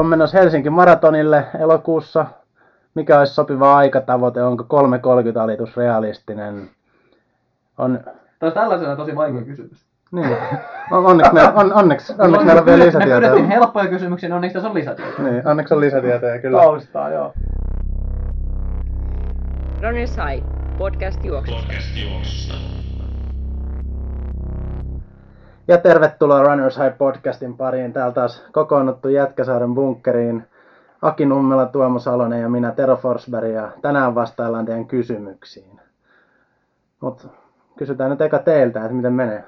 on menossa Helsinki Maratonille elokuussa. Mikä olisi sopiva aikatavoite? Onko 3.30 alitus realistinen? On... Tämä on tällaisena tosi vaikea kysymys. Niin. On, onneksi, me, on, onneksi, onneksi meillä on vielä Me lisätietoja. pyydettiin helppoja kysymyksiä, niin onneksi tässä on lisätietoja. Niin, onneksi on lisätietoja kyllä. Taustaa, joo. Runners High, podcast juoksusta. Podcast juoksusta. Ja tervetuloa Runners High podcastin pariin. Täällä taas kokoonnuttu Jätkäsaaren bunkkeriin. Aki Nummela, Tuomo Salonen ja minä Tero Forsberg ja tänään vastaillaan teidän kysymyksiin. Mutta kysytään nyt eka teiltä, että miten menee.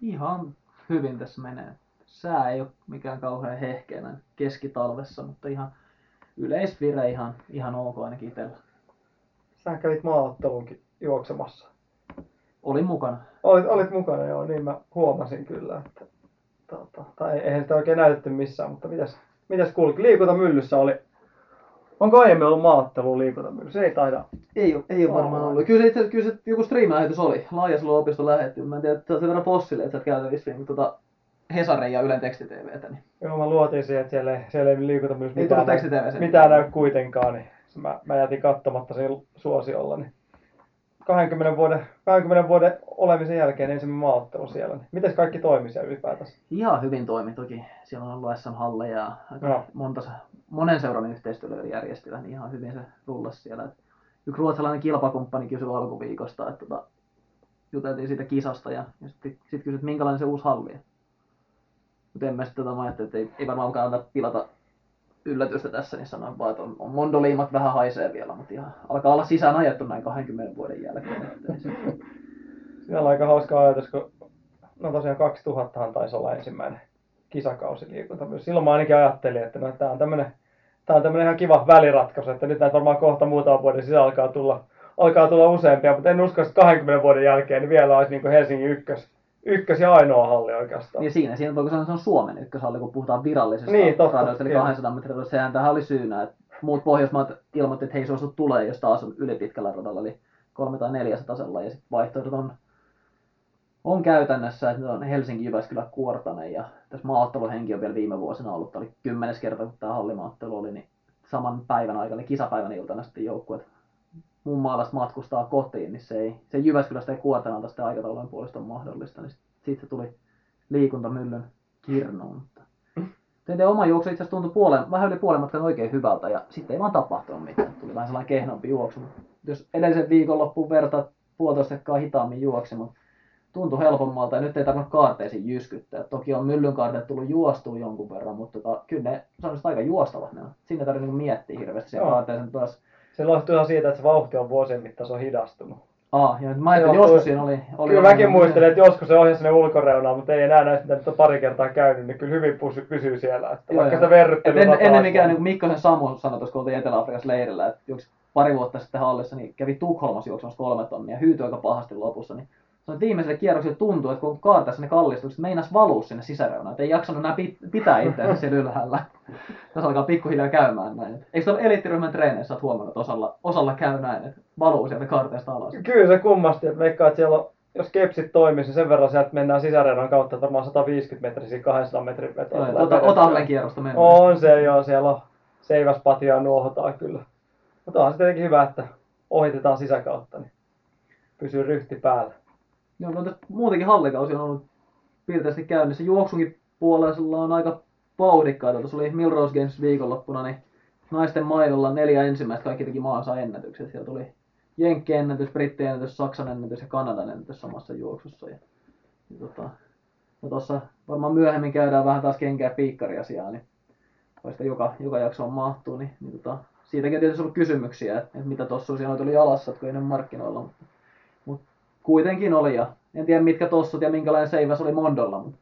Ihan hyvin tässä menee. Sää ei ole mikään kauhean hehkeä näin keskitalvessa, mutta ihan yleisvire ihan, ihan ok ainakin itsellä. Sä kävit maaottelunkin juoksemassa. Olin mukana. Olit, olit mukana, joo, niin mä huomasin kyllä, että tota, tai eihän sitä oikein näytetty missään, mutta mitäs, mitäs kulki? Liikuntamyllyssä oli, onko aiemmin ollut maaottelu liikuntamyllyssä? Ei taida. Ei, ole- ei ole varmaan Aa. ollut. Kyllä se, itse, kyllä se joku stream-lähetys oli. Laajasalo opisto lähetti. Mä en tiedä, että sen verran fossille, että sä et käytä vissiin tota Hesarin ja Ylen tekstitvtä. Niin. Joo, mä luotin siihen, että siellä ei, siellä ei liikuntamyllyssä Ei mitään, sen. mitään näy kuitenkaan, niin mä, mä jätin katsomatta sen suosiolla. Niin 20 vuoden, 20 vuoden olemisen jälkeen ensimmäinen maaottelu siellä. Miten kaikki toimi siellä ylipäätänsä? Ihan hyvin toimi toki. Siellä on ollut SM-halleja ja aika Joo. monta, monen seuran yhteistyöllä järjestivät, niin ihan hyvin se rullasi siellä. Yksi ruotsalainen kilpakumppani kysyi alkuviikosta, että tota, juteltiin siitä kisasta ja, ja sitten sit kysyi, että minkälainen se uusi halli on. Mutta en mä sitten tota, että ei, ei varmaan kannata pilata yllätystä tässä, niin sanoin vaan, että on, on mondoliimat vähän haisee vielä, mutta ihan alkaa olla sisään ajettu näin 20 vuoden jälkeen. Siinä on aika hauska ajatus, kun no tosiaan 2000 taisi olla ensimmäinen kisakausi liikuntamyydessä. Silloin mä ainakin ajattelin, että no, tämä on tämmöinen Tämä on tämmöinen ihan kiva väliratkaisu, että nyt näitä varmaan kohta muutaman vuoden sisällä alkaa tulla, alkaa tulla useampia, mutta en usko, että 20 vuoden jälkeen niin vielä olisi niin Helsingin ykkös, ykkös ja ainoa halli oikeastaan. Ja siinä, siinä voiko sanoa, että se on Suomen ykköshalli, kun puhutaan virallisesta Niin, totta, radoista, eli joo. 200 metrin radoista. Sehän tähän oli syynä, että muut Pohjoismaat ilmoitti, että he ei suostu tulee, jos taas on ylipitkällä radalla, eli kolme tai neljässä tasella, ja sitten vaihtoehdot on, on käytännössä, että on Helsinki, Jyväskylä, Kuortanen, ja tässä maaotteluhenki on vielä viime vuosina ollut, tämä oli kymmenes kerta, kun tämä hallimaaottelu oli, niin saman päivän aikana, eli kisapäivän iltana sitten joukkueet muun maalasta matkustaa kotiin, niin se ei, se Jyväskylästä ja Kuortanalta sitten aikataulujen puolesta on mahdollista, niin sitten se tuli liikuntamyllyn kirnuun. Mutta teidän oma juoksu itse asiassa tuntui puolen, vähän yli puolen matkan oikein hyvältä ja sitten ei vaan tapahtunut mitään. Tuli vähän sellainen kehnompi juoksu. Jos edellisen viikonloppuun vertaa puolitoista hitaammin juoksi, mutta tuntui helpommalta ja nyt ei tarvinnut kaarteisiin jyskyttää. Toki on myllyn kaarteet tullut juostua jonkun verran, mutta tota, kyllä ne sanoisin, aika juostavat ne on. Siinä ei tarvitse niinku miettiä hirveästi siellä kaarteeseen taas. Se johtuu ihan siitä, että se vauhti on vuosien mittaisen hidastunut. Ah, ja mä ajattelin, joskus siinä oli... oli Kyllä mäkin muistelen, että joskus se ohjasi sinne ulkoreunaan, mutta ei enää näistä nyt on pari kertaa käynyt, niin kyllä hyvin pysy, pysyy siellä. Että Joo, vaikka joo. sitä verryttelyä en, ennen olisi mikään, niin Mikkosen Samu sanoi tuossa, kun oltiin Etelä-Afrikassa leirillä, että juoksi pari vuotta sitten hallissa, niin kävi Tukholmassa juoksemassa kolme tonnia hyytyi aika pahasti lopussa. Niin sanoin, että viimeiselle kierrokselle tuntui, että kun kaartaessa ne kallistukset, meinas valuu sinne sisäreunaan, että ei jaksanut enää pit- pitää itseänsä siellä ylhäällä. Tässä alkaa pikkuhiljaa käymään näin. Eikö tuolla eliittiryhmän treeneissä olet huomannut, että osalla, osalla käy näin, että valuu sieltä kaarteesta alas? Kyllä se kummasti, että veikkaa, että siellä on, jos kepsit toimisi, niin sen verran sieltä mennään sisäreunan kautta, että varmaan 150 metriä, 200 metrin vetoa. Joo, tulee Ota, vedettyä. ota Allen kierrosta mennään. On se joo, siellä on seiväspatjaa nuohotaan kyllä. Mutta on se tietenkin hyvä, että ohitetaan sisäkautta, niin pysyy ryhti päällä. Joo, no, tässä muutenkin hallikausi on ollut piirteisesti käynnissä. Juoksunkin puolella on aika vauhdikkaita. Tuossa oli Milrose Games viikonloppuna, niin naisten maidolla neljä ensimmäistä kaikki teki maansa ennätykset. Siellä tuli Jenkki-ennätys, Britti-ennätys, Saksan ennätys ja Kanadan ennätys samassa juoksussa. Ja, ja tota, ja tuossa varmaan myöhemmin käydään vähän taas kenkää piikkariasiaa, niin sitä joka, joka jaksoon mahtuu, niin, niin tota, siitäkin on tietysti ollut kysymyksiä, että, että mitä tuossa noita oli jalassa, että kun ne ole markkinoilla, mutta kuitenkin oli ja en tiedä mitkä tossut ja minkälainen seiväs oli Mondolla, mutta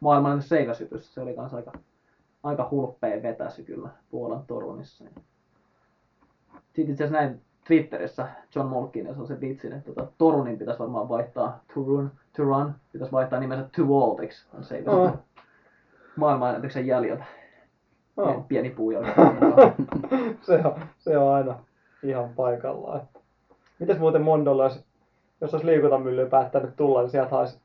maailman seiväsytys, se oli kans aika, aika hulppea vetäsy kyllä Puolan Torunissa. Sitten itse asiassa näin Twitterissä John Molkin on se vitsin, että tota, Torunin pitäisi varmaan vaihtaa Turun, Turan, pitäisi vaihtaa nimensä Tuvoltiksi, on seiväs Oh. maailmanennätyksen jäljiltä. Oh. Pieni puujalka. se, on, se on aina ihan paikallaan. Mites muuten Mondolla, jos, jos olisi liikuntamylly päättänyt tulla, niin sieltä olisi,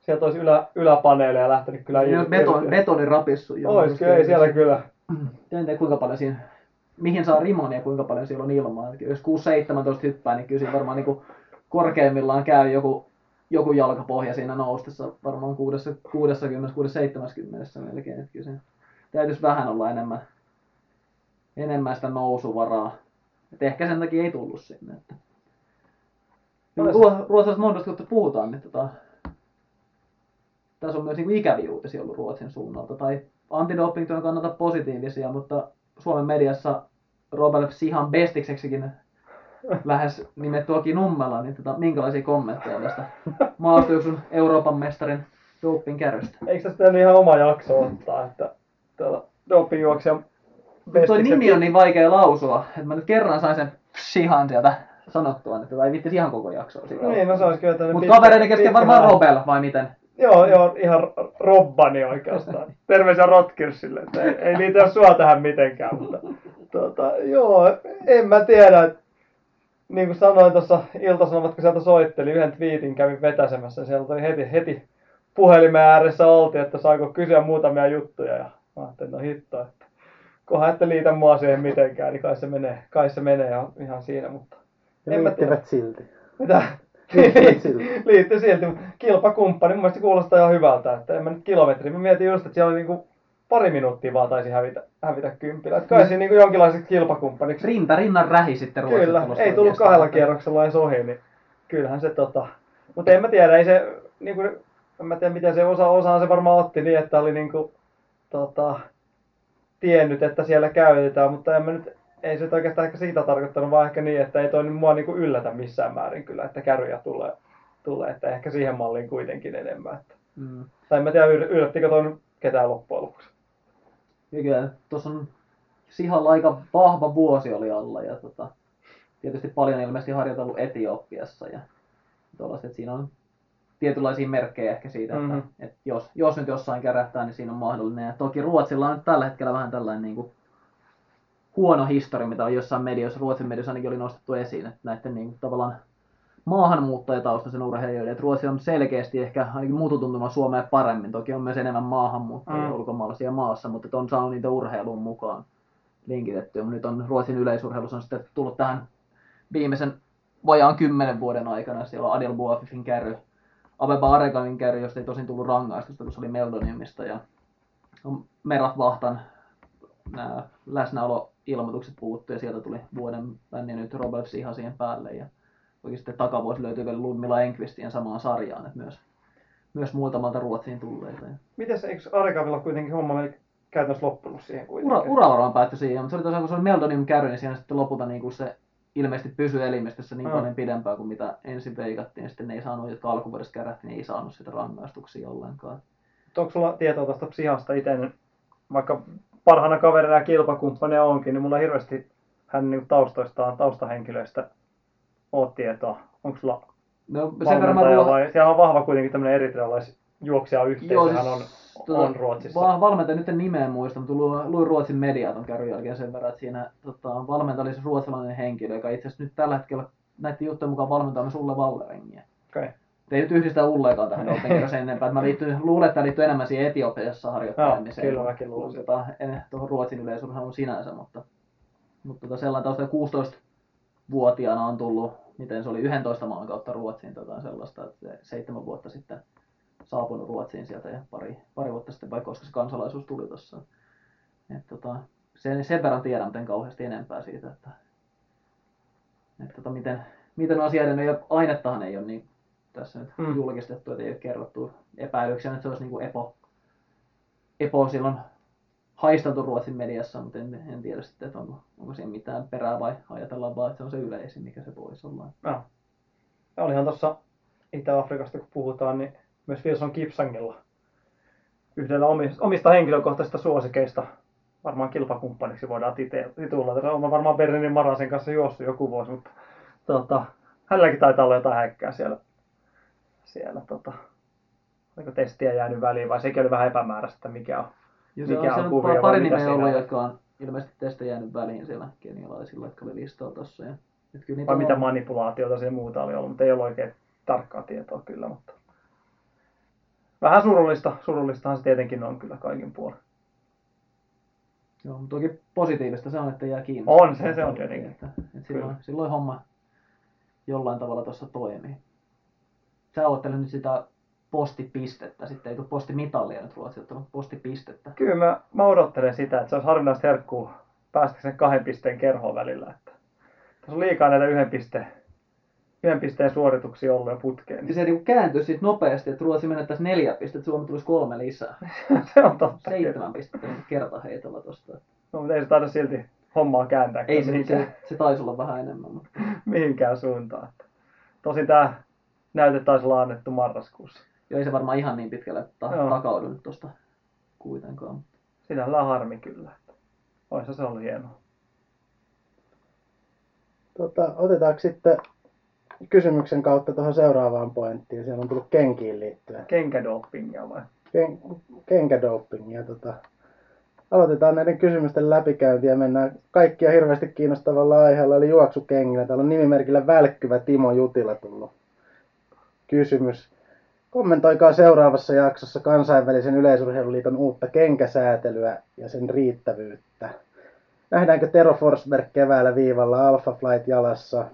sieltä olisi ylä, yläpaneeleja lähtenyt kyllä Siinä olisi beton, betoni rapissu. Ois kyllä, ei siellä kyllä. En tiedä kuinka paljon siinä, mihin saa rimon ja kuinka paljon siellä on ilmaa. Jos 6-17 hyppää, niin kyllä siinä varmaan niin korkeimmillaan käy joku, joku jalkapohja siinä noustessa, varmaan 60-70 melkein. Et kyllä se täytyisi vähän olla enemmän, enemmän sitä nousuvaraa. Et ehkä sen takia ei tullut sinne. Että. Oles- Ruo- Ruotsalaisesta kun puhutaan, niin tota, tässä on myös niin ikäviä uutisia ollut Ruotsin suunnalta. Tai antidoping-työn kannalta positiivisia, mutta Suomen mediassa Robert Sihan bestikseksikin lähes nimetty Aki Nummela, niin tota, minkälaisia kommentteja tästä maastojuoksun Euroopan mestarin doping kärrystä? Eikö tästä ihan oma jakso ottaa, että tuolla dopingjuoksijan Tuo nimi on niin vaikea lausua, että mä nyt kerran sain sen Sihan sieltä sanottua, että tai viittis ihan koko jaksoa siitä. Niin, no se olisi kyllä tämmöinen Mutta kavereiden kesken varmaan. Robel, vai miten? Joo, joo, ihan Robbani oikeastaan. Terveisiä Rotkirsille, että ei, ei liitä sua tähän mitenkään, mutta tota, joo, en mä tiedä. Niin kuin sanoin tuossa iltasanomat, kun sieltä soitteli, yhden twiitin kävin vetäsemässä, sieltä oli heti, heti puhelimen ääressä oltiin, että saako kysyä muutamia juttuja, ja mä ajattelin, no hitto, että kunhan ette liitä mua siihen mitenkään, niin kai se menee, kai se menee ihan siinä, mutta Ja en liittyvät silti. Mitä? Silti. Liittyy silti. Kilpakumppani, mun mielestä kuulostaa ihan hyvältä. Että en mä nyt kilometri. Mä mietin just, että siellä oli niinku pari minuuttia vaan taisi hävitä, hävitä kympillä. Että kai siinä niinku jonkinlaiseksi kilpakumppaniksi. Rinta rinnan rähi sitten Ruotsin Kyllä, ei tullut kahdella kierroksella edes ohi, niin kyllähän se tota... Mutta en mä tiedä, ei se niinku, en mä tiedä miten se osa, osaan se varmaan otti niin, että oli niinku tota, tiennyt, että siellä käytetään, mutta en mä nyt, ei se oikeastaan ehkä siitä tarkoittanut, vaan ehkä niin, että ei toi mua niinku yllätä missään määrin kyllä, että kärryjä tulee, tulee että ehkä siihen malliin kuitenkin enemmän. Että. Mm. Tai en mä tiedä, yl- yllättikö toi ketään loppujen lopuksi. Kyllä tuossa on Sihalla aika vahva vuosi oli alla ja tota, tietysti paljon ilmeisesti harjoitellut Etiopiassa ja tuollaista, että siinä on tietynlaisia merkkejä ehkä siitä, että, Mhm. mm-hmm. että jos, jos nyt jossain kärähtää, niin siinä on mahdollinen. Ja toki Ruotsilla on nyt tällä hetkellä vähän tällainen niin kuin huono historia, mitä on jossain medioissa, Ruotsin medioissa ainakin oli nostettu esiin, että näiden niin tavallaan maahanmuuttajataustaisen urheilijoiden, että Ruotsi on selkeästi ehkä ainakin mututuntuma Suomea paremmin. Toki on myös enemmän maahanmuuttajia Mm. ulkomaalaisia maassa, mutta on saanut niitä urheiluun mukaan linkitettyä. Nyt on Ruotsin yleisurheilussa on sitten tullut tähän viimeisen vajaan kymmenen vuoden aikana. Siellä on Adel Buafifin kärry, Abeba Aregamin kärry, josta ei tosin tullut rangaistusta, kun se oli Meldoniumista. Ja on Merat Vahtan nämä läsnäoloilmoitukset puuttu ja sieltä tuli vuoden bändi nyt Robert Siha siihen päälle. Ja toki sitten takavuosi löytyy vielä Ludmilla Enqvistien samaan sarjaan, että myös, myös muutamalta Ruotsiin tulleita. Ja Mites, eikö Arkavilla kuitenkin homma oli käytännössä loppunut siihen kuitenkin? Ura, ura varmaan päättyi siihen, mutta se oli tosiaan, kun se oli Meldonium kärry, niin siinä sitten lopulta niin kuin se ilmeisesti pysyi elimistössä niin Mm. paljon pidempään kuin mitä ensin veikattiin. Sitten ne ei saanut, jotka alkuvuodesta kärähti, niin ei saanut sitä rangaistuksia ollenkaan. Onko sulla tietoa tuosta psihasta itse, vaikka parhaana kaverina ja kilpakumppania onkin, niin mulla ei hirveästi hän niin taustoistaan, taustahenkilöistä ole tietoa. Onko sulla No, sen verran mä valmentaja vai? Siellä on vahva kuitenkin tämmöinen eritrealais juoksija yhteisöhän on, tota, on Ruotsissa. Va- valmentaja nyt en nimeä muista, mutta luin, luin Ruotsin mediaa ton kärryn jälkeen sen verran, että siinä tota, valmentaja oli se ruotsalainen henkilö, joka itse asiassa nyt tällä hetkellä näiden juttujen mukaan valmentaa myös Ulle Vallerengiä. Okay. Ei nyt yhdistä Ulleekaan tähän sen enempää. Mä liittyn, luulen, että tämä liittyy enemmän siihen Etiopiassa harjoittelemiseen. Joo, kyllä mäkin luulen. Tota, en tuohon Ruotsin yleisurheiluun sinänsä, mutta, mutta tota, sellainen tausta 16-vuotiaana on tullut, miten se oli 11 maan kautta Ruotsiin tota, sellaista, että se seitsemän vuotta sitten saapunut Ruotsiin sieltä ja pari, pari vuotta sitten, vai koska se kansalaisuus tuli tuossa. Tota, sen, sen verran tiedän, mutta en kauheasti enempää siitä, että, että tota, miten, miten asia edennyt, ja ainettahan ei ole niin tässä nyt Mm. julkistettu, että ei ole kerrottu epäilyksiä, että se olisi niin kuin Epo, Epo silloin haisteltu Ruotsin mediassa, mutta en, en tiedä sitten, että onko, onko siinä mitään perää vai ajatellaan vaan, että se on se yleisin, mikä se voisi olla. Joo. Ja olihan tuossa Itä-Afrikasta kun puhutaan, niin myös Wilson Kipsangilla yhdellä omista, omista henkilökohtaisista suosikeista varmaan kilpakumppaniksi voidaan titulla. On varmaan Berlinin Marasen kanssa juossut joku vuosi, mutta tota, hänelläkin taitaa olla jotain häkkää siellä. Siellä tota, oliko testiä jäänyt väliin vai sekin oli vähän epämääräistä, että mikä on. Ja Mikä se on, on siellä vai pari nimeä ollut, on? jotka on ilmeisesti tästä jäänyt väliin siellä kenialaisilla, jotka oli listalla tuossa. Ja, kyllä Vai on- mitä manipulaatiota ja muuta oli ollut, mutta ei ollut oikein tarkkaa tietoa kyllä. Mutta... vähän surullista. Surullistahan se tietenkin on kyllä kaikin puolin. Joo, mutta toki positiivista se on, että jää kiinni. On se, se on tietenkin. Että, että silloin, silloin homma jollain tavalla tuossa toimii. Sä oottelet nyt sitä postipistettä, sitten ei tule postimitalia nyt Ruotsilta, mutta postipistettä. Kyllä mä, mä odottelen sitä, että se olisi harvinaista herkkuu päästä sen kahden pisteen kerhoon välillä. Että tässä on liikaa näitä yhden pisteen, yhden pisteen suorituksia ollut jo putkeen. Ja Niin se niinku kääntyisi sit nopeasti, että Ruotsi menettäisi neljä pistettä, Suomi tulisi kolme lisää. se on totta. Seitsemän pistettä kertaheitolla tosta. No, mutta ei se taida silti hommaa kääntää Ei se, se, se taisi olla vähän enemmän, mutta mihinkään suuntaan. Tosin tämä näyte taisi olla annettu marraskuussa. jo ei se varmaan ihan niin pitkälle ta- Joo. takaudu nyt tosta kuitenkaan. Sinällään harmi kyllä. Olisi se ollut hienoa. Tota, otetaanko sitten kysymyksen kautta tuohon seuraavaan pointtiin. Siellä on tullut kenkiin liittyen. Kenkädopingia vai? Ken, kenkädopingia. Tota, aloitetaan näiden kysymysten läpikäynti ja mennään kaikkia hirveästi kiinnostavalla aiheella, eli juoksukengillä. Täällä on nimimerkillä Välkkyvä Timo Jutila tullut kysymys. Kommentoikaa seuraavassa jaksossa kansainvälisen yleisurheiluliiton uutta kenkäsäätelyä ja sen riittävyyttä. Nähdäänkö Tero Forsberg keväällä viivalla Alpha Flight jalassa?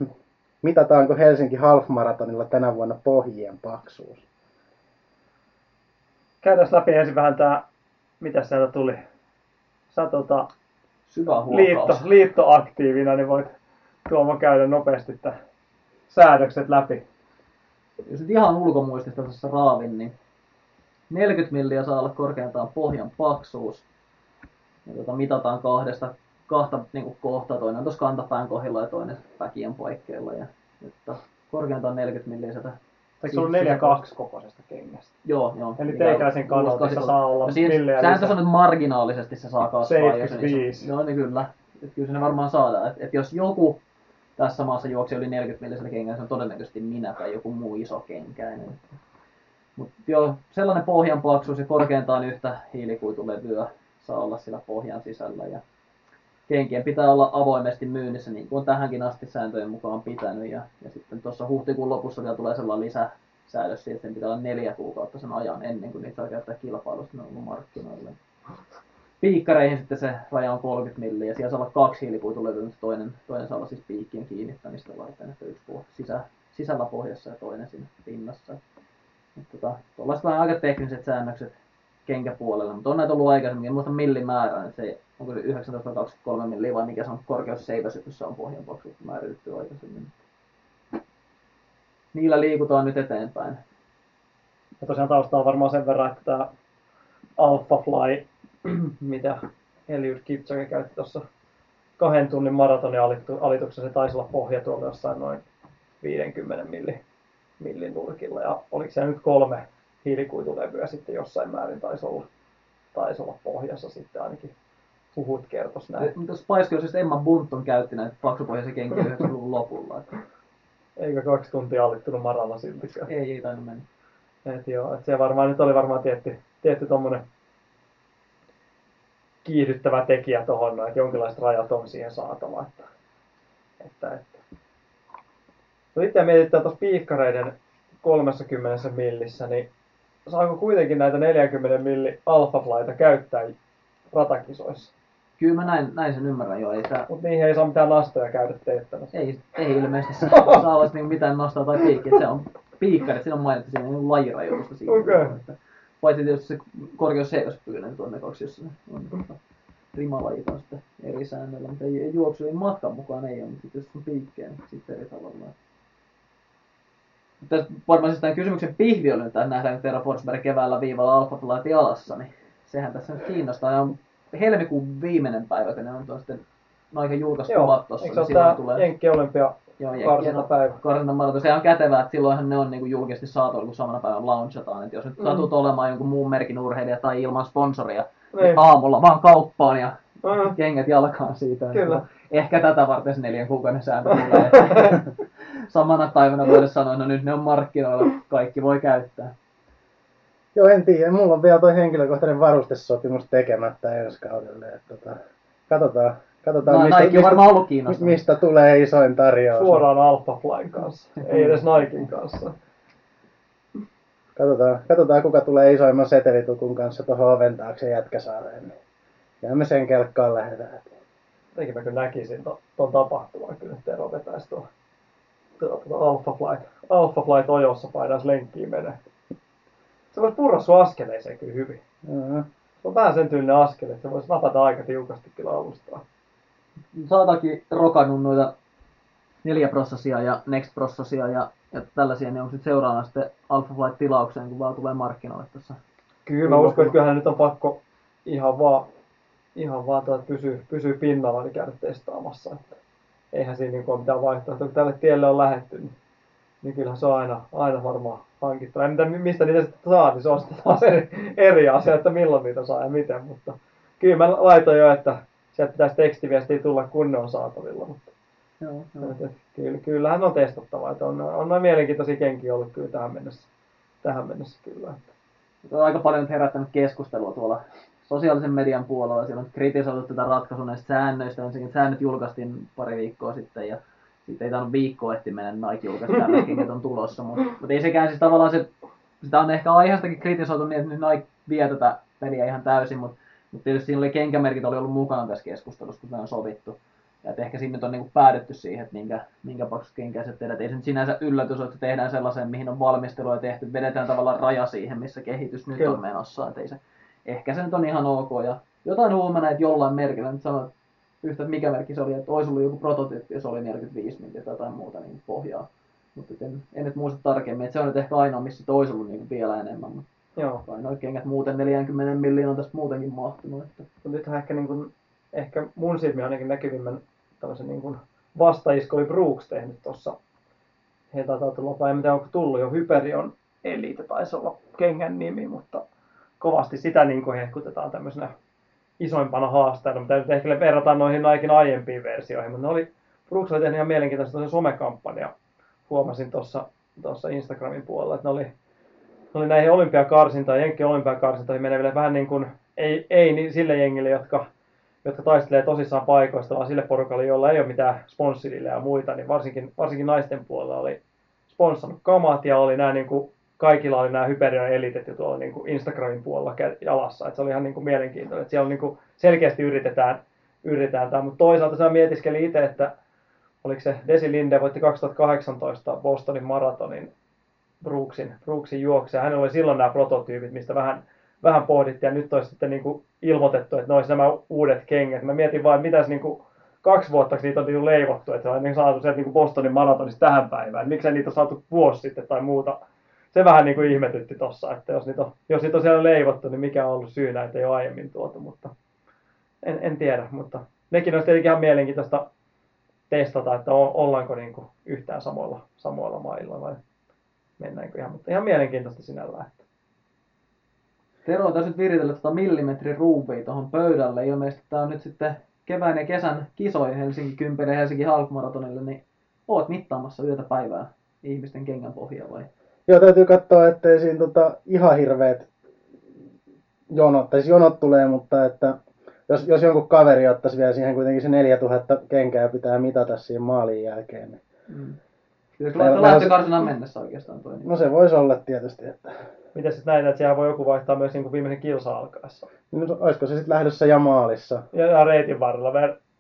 Mitataanko Helsinki Half Marathonilla tänä vuonna pohjien paksuus? Käydään läpi ensin vähän tää, mitä sieltä tuli. Sä tota, Syvä huokaus. liitto, liittoaktiivina, niin voit Tuomo käydä nopeasti tämän säädökset läpi. Jos nyt ihan ulkomuistista tässä raavin, niin 40 milliä saa olla korkeintaan pohjan paksuus. Ja tota, mitataan kahdesta, kahta niin kuin kohtaa, toinen on tuossa kantapään kohdilla ja toinen päkien paikkeilla. Ja, että korkeintaan 40 milliä sieltä. Eikö se ollut 4-2 kokoisesta kengästä? Joo, joo. Eli Mikä teikäläisen kannalta se saa olla no siinä, millejä Sehän tässä on nyt marginaalisesti se saa kasvaa. jos se 75. Joo, niin kyllä. Et kyllä se ne varmaan saadaan. Et, et jos joku tässä maassa juoksi yli 40 millisellä kengällä, se on todennäköisesti minä tai joku muu iso kenkäinen. Mutta joo, sellainen pohjan paksuus ja korkeintaan yhtä hiilikuitulevyä saa olla sillä pohjan sisällä. Ja kenkien pitää olla avoimesti myynnissä, niin kuin tähänkin asti sääntöjen mukaan pitänyt. Ja, ja sitten tuossa huhtikuun lopussa vielä tulee sellainen lisäsäädös että pitää olla neljä kuukautta sen ajan ennen kuin niitä saa käyttää ollut markkinoilla. Piikkareihin sitten se raja on 30 milliä, siellä saa olla kaksi hiilikuitulevyä, mutta toinen, toinen saa olla siis piikkien kiinnittämistä varten, että yksi puh- sisä, sisällä pohjassa ja toinen siinä pinnassa. Tota, tuollaiset vähän aika tekniset säännökset kenkäpuolella, mutta on näitä ollut aikaisemmin, en muista millimäärä, että se onko se 19-23 milliä vai mikä se on korkeus seiväsytyssä on pohjan paksuus määritetty aikaisemmin. Niillä liikutaan nyt eteenpäin. Ja tosiaan taustalla on varmaan sen verran, että tämä Alpha Fly, mitä Eliud Kipchoge käytti tuossa kahden tunnin maratonin alituksen, se taisi olla pohja tuolla jossain noin 50 milli, millin nurkilla. Ja oliko se nyt kolme hiilikuitulevyä sitten jossain määrin taisi olla, taisi olla pohjassa sitten ainakin huhut kertos näin. Mutta Spice Girlsista Emma Bunton käytti näitä paksupohjaisia kenkiä 90-luvun lopulla. Että Eikä kaksi tuntia alittunut maralla siltikään. ei, ei tainnut mennä. Et joo, et se varmaan nyt oli varmaan tietty, tietty tommonen kiihdyttävä tekijä tuohon, että jonkinlaiset rajat on siihen saatava. Että, että, että. No itse mietitään tuossa piikkareiden 30 millissä, niin saako kuitenkin näitä 40 milli alfaflaita käyttää ratakisoissa? Kyllä mä näin, näin sen ymmärrän jo. Ei, tää, Mutta niihin ei saa mitään nastoja käydä teettämässä. ei, ei ilmeisesti saa, saa olla niinku mitään nostaa tai piikkiä. Se on piikkari, siinä on mainittu siinä on lajirajoitusta siinä. Okei. Että, paitsi tietysti se korkeus seiväspyynä tuonne kaksi, jossa on tota, rimalajit on sitten eri säännöllä, mutta ei, ei juoksu, ei matkan mukaan ei ole, mutta sitten jos on piikkejä, niin sitten eri tavalla. Mutta tässä varmaan siis tämän kysymyksen pihvi oli nyt, että nähdään Tero Forsberg keväällä viivalla Alpha jalassa, niin sehän tässä nyt kiinnostaa. Ja on helmikuun viimeinen päivä, kun ne on sitten no aika julkaiskuvat tuossa. eikö se niin ole silloin tää tulee Jenkki Olympia Joo, ja- karsintamaraton. Se on kätevää, että silloinhan ne on niinku julkisesti saatavilla, kun samana päivänä launchataan. Et jos nyt Mm. satut olemaan jonkun muun merkin urheilija tai ilman sponsoria, niin Niin. aamulla vaan kauppaan ja Mm. kengät jalkaan siitä. Kyllä. Ehkä tätä varten se neljän kuukauden sääntö tulee. Samana päivänä voidaan sanoa, että no nyt ne on markkinoilla, kaikki voi käyttää. Joo, en tiedä. Mulla on vielä toi henkilökohtainen varustesopimus tekemättä ensi kaudelle. että Tota, katsotaan, katsotaan No, mistä, Nike on varmaan ollut kiinnostunut. mistä tulee isoin tarjous. Suoraan Alpha Flyn kanssa, ei edes Niken kanssa. Katsotaan, katsotaan kuka tulee isoimman setelitukun kanssa tuohon oven taakse Jätkäsaareen. Niin ja me sen kelkkaan lähdetään. Jotenkin mä kyllä näkisin ton, ton tapahtuman kyllä, että Tero vetäisi tuon tuo, tuo Alpha Flight, Alpha Flight ojossa painas lenkkiin menee. Se voisi purra sun askeleeseen kyllä hyvin. Mm-hmm. Se on vähän sen tyylinen askel, että se voisi napata aika tiukasti kyllä alustaa. Saatakin rokannut noita neljä prosessia ja next prosessia ja, ja tällaisia, niin onko sitten seuraavana sitten Alpha Flight tilaukseen, kun vaan tulee markkinoille tässä? Kyllä mä uskon, että kyllähän nyt on pakko ihan vaan, ihan vaan tuota, pysyä, pysyä pinnalla niin käydä testaamassa. Että eihän siinä niin ole mitään vaihtoehtoa. Kun tälle tielle on lähetty, niin, niin kyllähän se on aina, aina varmaan hankittu. En tiedä, mistä niitä sitten saa, niin se on sitten taas eri, eri asia, että milloin niitä saa ja miten. Mutta kyllä mä laitoin jo, että sieltä pitäisi tekstiviestiä tulla, kun ne on saatavilla. Mutta Joo, joo. kyllä, kyllähän on testattava. Että on, on noin mielenkiintoisia kenkiä ollut kyllä tähän mennessä. Tähän mennessä kyllä. On aika paljon nyt herättänyt keskustelua tuolla sosiaalisen median puolella. Siellä on kritisoitu tätä ratkaisua näistä säännöistä. Ensinnäkin säännöt julkaistiin pari viikkoa sitten ja siitä ei tainnut viikkoa ehti mennä Nike tämmöisetkin, että on tulossa. Mutta, mutta ei sekään siis tavallaan se, sitä on ehkä aiheestakin kritisoitu niin, että nyt Nike vie tätä peliä ihan täysin, mutta, mutta tietysti siinä oli kenkämerkit oli ollut mukana tässä keskustelussa, kun tämä on sovittu. Ja että ehkä sinne on niin päädytty siihen, että minkä, minkä paksu kenkää se tehdään. Ei se nyt sinänsä yllätys ole, että tehdään sellaisen, mihin on valmistelua tehty. Vedetään tavallaan raja siihen, missä kehitys nyt Kyllä. on menossa. Että ei se, ehkä se nyt on ihan ok. Ja jotain huomenna, että jollain merkillä, nyt sanoit yhtä, että mikä merkki se oli, että olisi ollut joku prototyyppi, jos oli 45 milliä tai jotain muuta niin pohjaa. Mutta en, en, nyt muista tarkemmin, että se on nyt ehkä ainoa, missä olisi ollut niin vielä enemmän. Mutta Joo. noin kengät muuten 40 milliin on tästä muutenkin mahtunut. Että. Mutta nythän ehkä, niin kuin, ehkä mun silmi ainakin näkyvimmän tällaisen niin kuin vastaisko oli Brooks tehnyt tuossa. He taitaa tulla, vai en tiedä onko tullut jo Hyperion Elite, taisi olla kengän nimi, mutta kovasti sitä niin kuin hehkutetaan tämmöisenä isoimpana haasteena, mitä nyt ehkä verrataan noihin Nikein aiempiin versioihin, mutta ne oli, Brooks oli tehnyt ihan mielenkiintoisen tosen somekampanja, huomasin tuossa tuossa Instagramin puolella, että ne oli, oli näihin olympiakarsintaan, Jenkkien olympiakarsintoihin meneville vähän niin kuin, ei, ei niin sille jengille, jotka jotka taistelee tosissaan paikoista, vaan sille porukalle, jolla ei ole mitään sponssille ja muita, niin varsinkin, varsinkin naisten puolella oli sponssannut kamat ja oli nämä niin kuin, kaikilla oli nämä Hyperion elitet jo tuolla niin kuin Instagramin puolella jalassa. että se oli ihan niin kuin mielenkiintoinen. Että siellä niin kuin selkeästi yritetään, yritetään tämä, mutta toisaalta se mietiskeli itse, että oliko se Desi Linde voitti 2018 Bostonin maratonin Brooksin, Brooksin juokse. Hänellä oli silloin nämä prototyypit, mistä vähän, vähän pohdittiin, ja nyt olisi sitten niin kuin ilmoitettu, että ne olisi nämä uudet kengät. Mä mietin vaan, että mitäs niin kuin kaksi vuotta niitä on niin kuin leivottu, että se on niin saatu sieltä niin Bostonin maratonista tähän päivään. Miksei niitä ole saatu vuosi sitten tai muuta. Se vähän niin kuin ihmetytti tossa, että jos niitä, on, jos niitä on siellä leivottu, niin mikä on ollut syynä, että ei ole aiemmin tuotu, mutta en, en tiedä, mutta nekin olisi tietenkin ihan mielenkiintoista testata, että ollaanko niin kuin yhtään samoilla, samoilla mailla vai mennäänkö ihan, mutta ihan mielenkiintoista sinällään. Että. Tero taisi nyt viritellä tuota millimetrin ruuvia tuohon pöydälle. Ilmeisesti tämä on nyt sitten kevään ja kesän kisoihin Helsinki 10 ja Helsinki Half Marathonille, niin oot mittaamassa yötä päivää ihmisten kengän pohjaa vai? Joo, täytyy katsoa, ettei siinä tota, ihan hirveet jonot, tai siis jonot tulee, mutta että jos, jos jonkun kaveri ottaisi vielä siihen kuitenkin se 4000 kenkää pitää mitata siihen maalin jälkeen, niin Mm. On lähtökarsinan mennessä oikeastaan toi? Niin. no se voisi olla tietysti, että Miten sitten näitä, että siellä voi joku vaihtaa myös niin kuin viimeisen kilsa alkaessa? no, olisiko se sitten lähdössä ja maalissa. Ja, ja reitin varrella,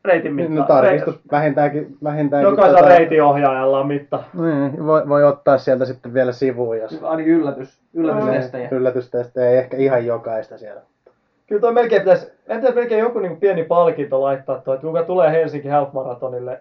reitin Niin, mitta. no, tarkistus vähintääkin, vähintäänkin Jokaisella tota- reitinohjaajalla on mitta. Niin, voi, voi ottaa sieltä sitten vielä sivuun, jos Ainakin yllätys, yllätystestejä. yllätystestejä ei ehkä ihan jokaista siellä. Kyllä toi melkein pitäisi, en tiedä, melkein joku niin pieni palkinto laittaa toi, että kuka tulee Helsinki Half Marathonille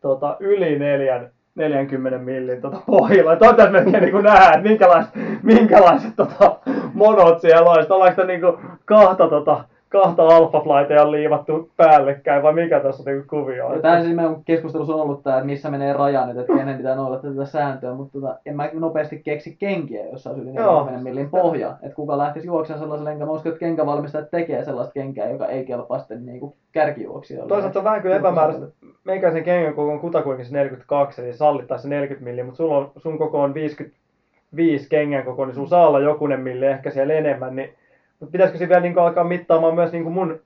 tota, yli neljän, 40 millin tota, pohjilla. Toi pitäisi melkein niin nähdä, että minkälaiset, minkälaiset tota, monot siellä on. Sitten Ollaanko sitä niin kuin, kahta, tota, kahta alpha flightia liivattu päällekkäin vai mikä tässä on niin kuvio on? Ja tämä siis keskustelussa on ollut tämä, että missä menee raja nyt, että kenen pitää noudattaa tätä sääntöä, mutta tota, en mä nopeasti keksi kenkiä, jossa olisi yli Joo. 40 millin pohja. Että kuka lähtisi juoksemaan sellaisella enkä mä uskon, että kenkävalmistajat tekee sellaista kenkää, joka ei kelpaa sitten niin kuin kärkijuoksijoille. Toisaalta on vähän kyllä epämääräistä. Meikäisen kengän koko on kutakuinkin se 42, eli sallittaisiin se 40 milliä, mutta sulla on, sun koko on 55 kengän koko, niin sulla saa olla jokunen milli ehkä siellä enemmän, niin mutta pitäisikö siinä vielä niin alkaa mittaamaan myös niin mun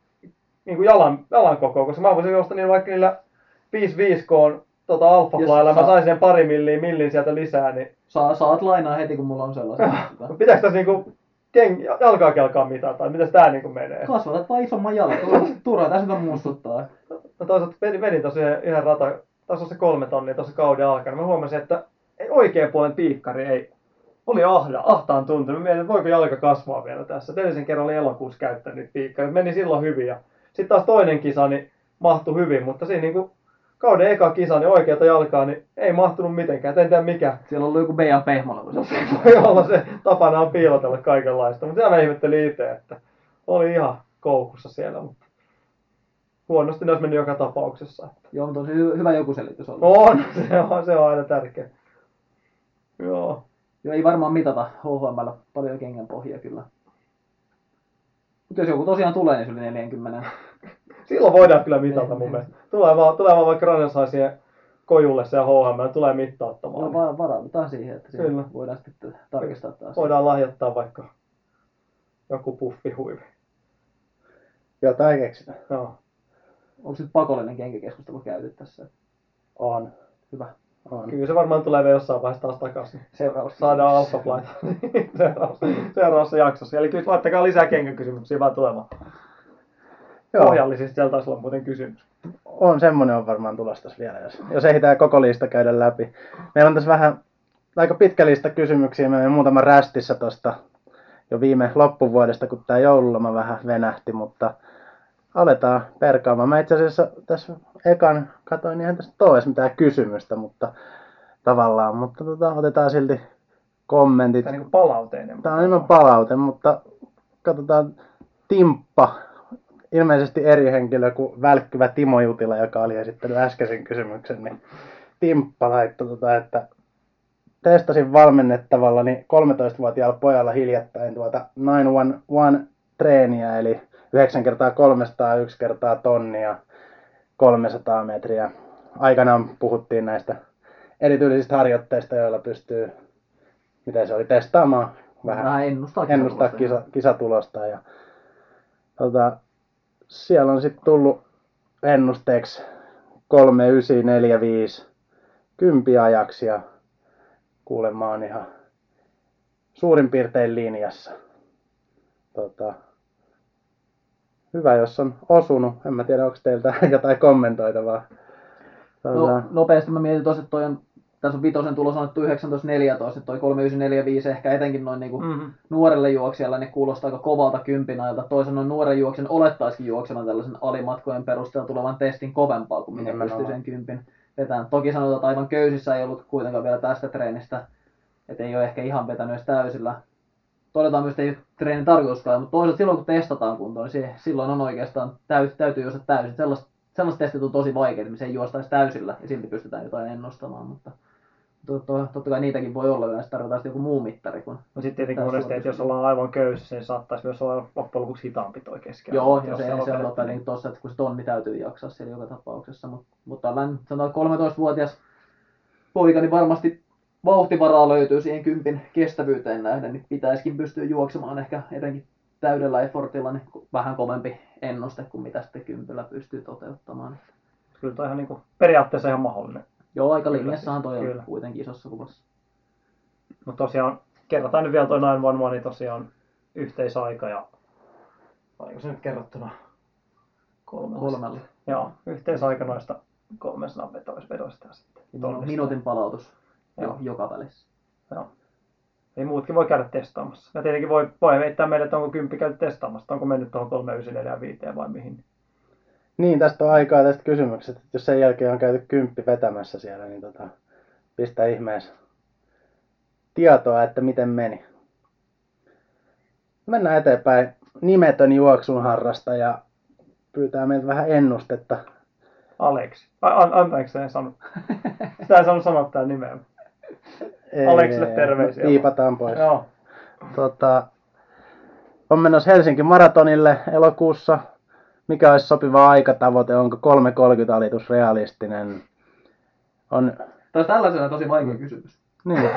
niin jalan, jalan koko, koska mä voisin juosta niin vaikka niillä 5-5 koon tota alfa Jos flylla, mä saisin sen pari milliä millin sieltä lisää, niin Saa, saat lainaa heti, kun mulla on sellaisia. Pitääkö tässä niinku keng, jalkaa kelkaa mitata, tai mitäs tää niinku menee? Kasvatat vaan isomman jalan. Turha- tässä nyt muistuttaa. No toisaalta vedin, vedin yhden, yhden rata, tässä on se kolme tonnia tuossa kauden alkana. Mä huomasin, että ei oikean puolen piikkari ei, oli ahda, ahtaan tuntunut. Mä mietin, että voiko jalka kasvaa vielä tässä. Edellisen kerran oli elokuussa käyttänyt piikkari, meni silloin hyvin. Ja sitten taas toinen kisa, niin mahtui hyvin, mutta siinä niinku kauden eka kisa, niin oikeata jalkaa, niin ei mahtunut mitenkään. En tiedä mikä. Siellä on ollut joku Beijan pehmola, kun se Voi olla se tapana on piilotella kaikenlaista, mutta sitä mä ihmettelin itse, että oli ihan koukussa siellä, mutta huonosti ne olisi mennyt joka tapauksessa. Joo, mutta on se hy- hyvä joku selitys ollut. No on, se on, se on aina tärkeä. Joo. Joo, ei varmaan mitata HHMllä paljon kengän pohjia kyllä. Mutta jos joku tosiaan tulee, niin se yli 40. Silloin voidaan kyllä mitata Niin, mun niin. mielestä. Tulee vaan, tulee vaan vaikka Ranelsaisien kojulle se HM, ja tulee mittauttamaan. Joo, niin va- varaudutaan siihen, että Kyllä. voidaan sitten tarkistaa taas. Voidaan lahjoittaa vaikka joku puffihuivi. Jotain keksitään. Joo. Onko nyt pakollinen kenkäkeskustelu käyty tässä? On. Hyvä. On. Kyllä se varmaan tulee vielä jossain vaiheessa taas takaisin. Seuraavaksi. Saadaan Flight seuraavassa, seuraavassa jaksossa. Eli kyllä laittakaa lisää kenkäkysymyksiä vaan tulemaan. Joo, Pohjallisesti sieltä taisi olla muuten kysymys. on semmonen on varmaan tulossa vielä, jos, jos ehditään koko lista käydä läpi. Meillä on tässä vähän aika pitkä lista kysymyksiä. Meillä on muutama rästissä tosta jo viime loppuvuodesta, kun tämä joululoma vähän venähti, mutta aletaan perkaamaan. Mä itse asiassa tässä ekan katoin, niin eihän tässä ole edes mitään kysymystä, mutta tavallaan, mutta tota, otetaan silti kommentit. Tämä niin palauteinen. Tämä on enemmän palaute, mutta katsotaan Timppa, ilmeisesti eri henkilö kuin välkkyvä Timo Jutila, joka oli esittänyt äskeisen kysymyksen, niin Timppa laittoi, tota, että testasin valmennettavalla niin 13-vuotiaalla pojalla hiljattain tuota 911 treeniä, eli 9 kertaa 300, 1 kertaa tonnia, 300 metriä. Aikanaan puhuttiin näistä erityylisistä harjoitteista, joilla pystyy, miten se oli, testaamaan vähän, Vähän ennustaa ennustaa kisatulosta. kisa, kisatulosta. Ja, tota, siellä on sitten tullut ennusteeksi 3945 kympiajaksi ja kuulemma on ihan suurin piirtein linjassa. Tota, hyvä, jos on osunut. En mä tiedä, onko teiltä jotain kommentoitavaa. Tota, No, nopeasti mä mietin tosiaan, että toi on, tässä on vitosen tulos annettu 19.14, että toi 3945 ehkä etenkin noin niinku Mm-hmm. nuorelle juoksijalle niin kuulostaa aika kovalta kympinailta. Toisen noin nuoren juoksen olettaisikin juoksevan tällaisen alimatkojen perusteella tulevan testin kovempaa kuin Nimenomaan. pystyy sen kympin vetämään. Toki sanotaan, että aivan köysissä ei ollut kuitenkaan vielä tästä treenistä, että ei ole ehkä ihan vetänyt edes täysillä. Todetaan myös, että ei treenin tarkoituskaan, mutta toisaalta silloin kun testataan kuntoon, niin se, silloin on oikeastaan täy, täytyy juosta täysin. Sellaista, sellaiset testit on tosi vaikeita, missä ei juostaisi täysillä ja silti pystytään jotain ennustamaan, mutta to, to, totta kai niitäkin voi olla, yleensä tarvitaan joku muu mittari kuin No sitten tietenkin monesti, että jos ollaan aivan köysissä, niin saattaisi myös olla loppujen lopuksi hitaampi toi keskellä. Joo, ja se, se on totta vedetty. niin tossa, että kun se tonni täytyy jaksaa siellä joka tapauksessa. Mutta, mutta tällainen, sanotaan 13-vuotias poika, niin varmasti vauhtivaraa löytyy siihen kympin kestävyyteen nähden, niin pitäisikin pystyä juoksemaan ehkä etenkin täydellä effortilla niin vähän kovempi ennuste kuin mitä sitten kympillä pystyy toteuttamaan. Kyllä toi ihan niin kuin, periaatteessa ihan mahdollinen. Joo, aika linjassahan toi on kyllä. kuitenkin isossa kuvassa. Mutta tosiaan, kerrotaan nyt vielä toi 911, niin tosiaan yhteisaika ja... Oliko se nyt kerrottuna? Kolmella. Kolmella. Joo, yhteisaika noista 300 vedoista vedoista ja sitten. Minuutin palautus Joo. joka välissä. Joo. Ei muutkin voi käydä testaamassa. Ja tietenkin voi, voi heittää meille, että onko kymppi käyty testaamassa, onko mennyt tuohon 3945 vai mihin. Niin, tästä on aikaa tästä kysymyksestä, että jos sen jälkeen on käyty kymppi vetämässä siellä, niin tota, pistä ihmeessä tietoa, että miten meni. Mennään eteenpäin. Nimetön juoksun harrastaja pyytää meiltä vähän ennustetta. Aleksi. An, anteeksi, en sano. Sitä ei saanut sanoa täällä nimeä. Ei, Aleksille ei, terveisiä. Piipataan pois. Joo. Tota, on menossa Helsinki maratonille elokuussa. Mikä olisi sopiva aikatavoite? Onko 3.30 alitus realistinen? On, Tämä on tällaisena tosi vaikea kysymys. niin.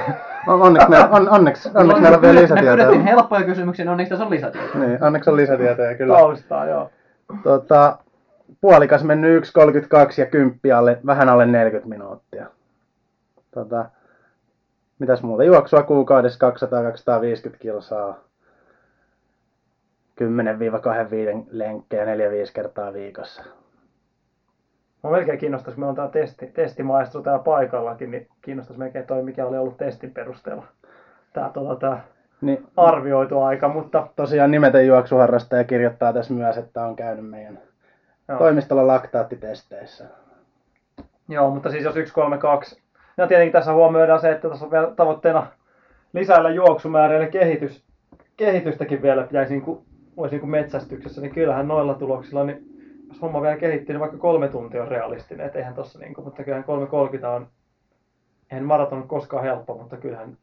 On, onneksi, meillä, on, onneksi, onneksi meillä on vielä Me lisätietoja. pyydettiin helppoja kysymyksiä, niin onneksi tässä on lisätietoja. Niin, onneksi on lisätietoja kyllä. Taustaa, joo. Tota, puolikas mennyt 1.32 ja kymppi alle, vähän alle 40 minuuttia. Tota, mitäs muuta, juoksua kuukaudessa 200-250 kilsaa. 10-25 lenkkejä 4-5 kertaa viikossa. Mä melkein kiinnostaisi, meillä on tämä testi, testimaistro täällä paikallakin, niin kiinnostaisi melkein toi, mikä oli ollut testin perusteella. Tämä, tota, tämä Niin, arvioitu aika, mutta tosiaan nimetön juoksuharrastaja kirjoittaa tässä myös, että on käynyt meidän joo. toimistolla laktaattitesteissä. Joo, mutta siis jos 132. Ja tietenkin tässä huomioidaan se, että tässä on vielä tavoitteena lisäillä juoksumäärällä kehitys, kehitystäkin vielä pitäisi niin kuin, niin kuin metsästyksessä, niin kyllähän noilla tuloksilla, niin jos homma vielä kehittyy, niin vaikka kolme tuntia on realistinen, et eihän tossa niin kuin, mutta kyllähän 3.30 on, eihän maraton koskaan helppo, mutta kyllähän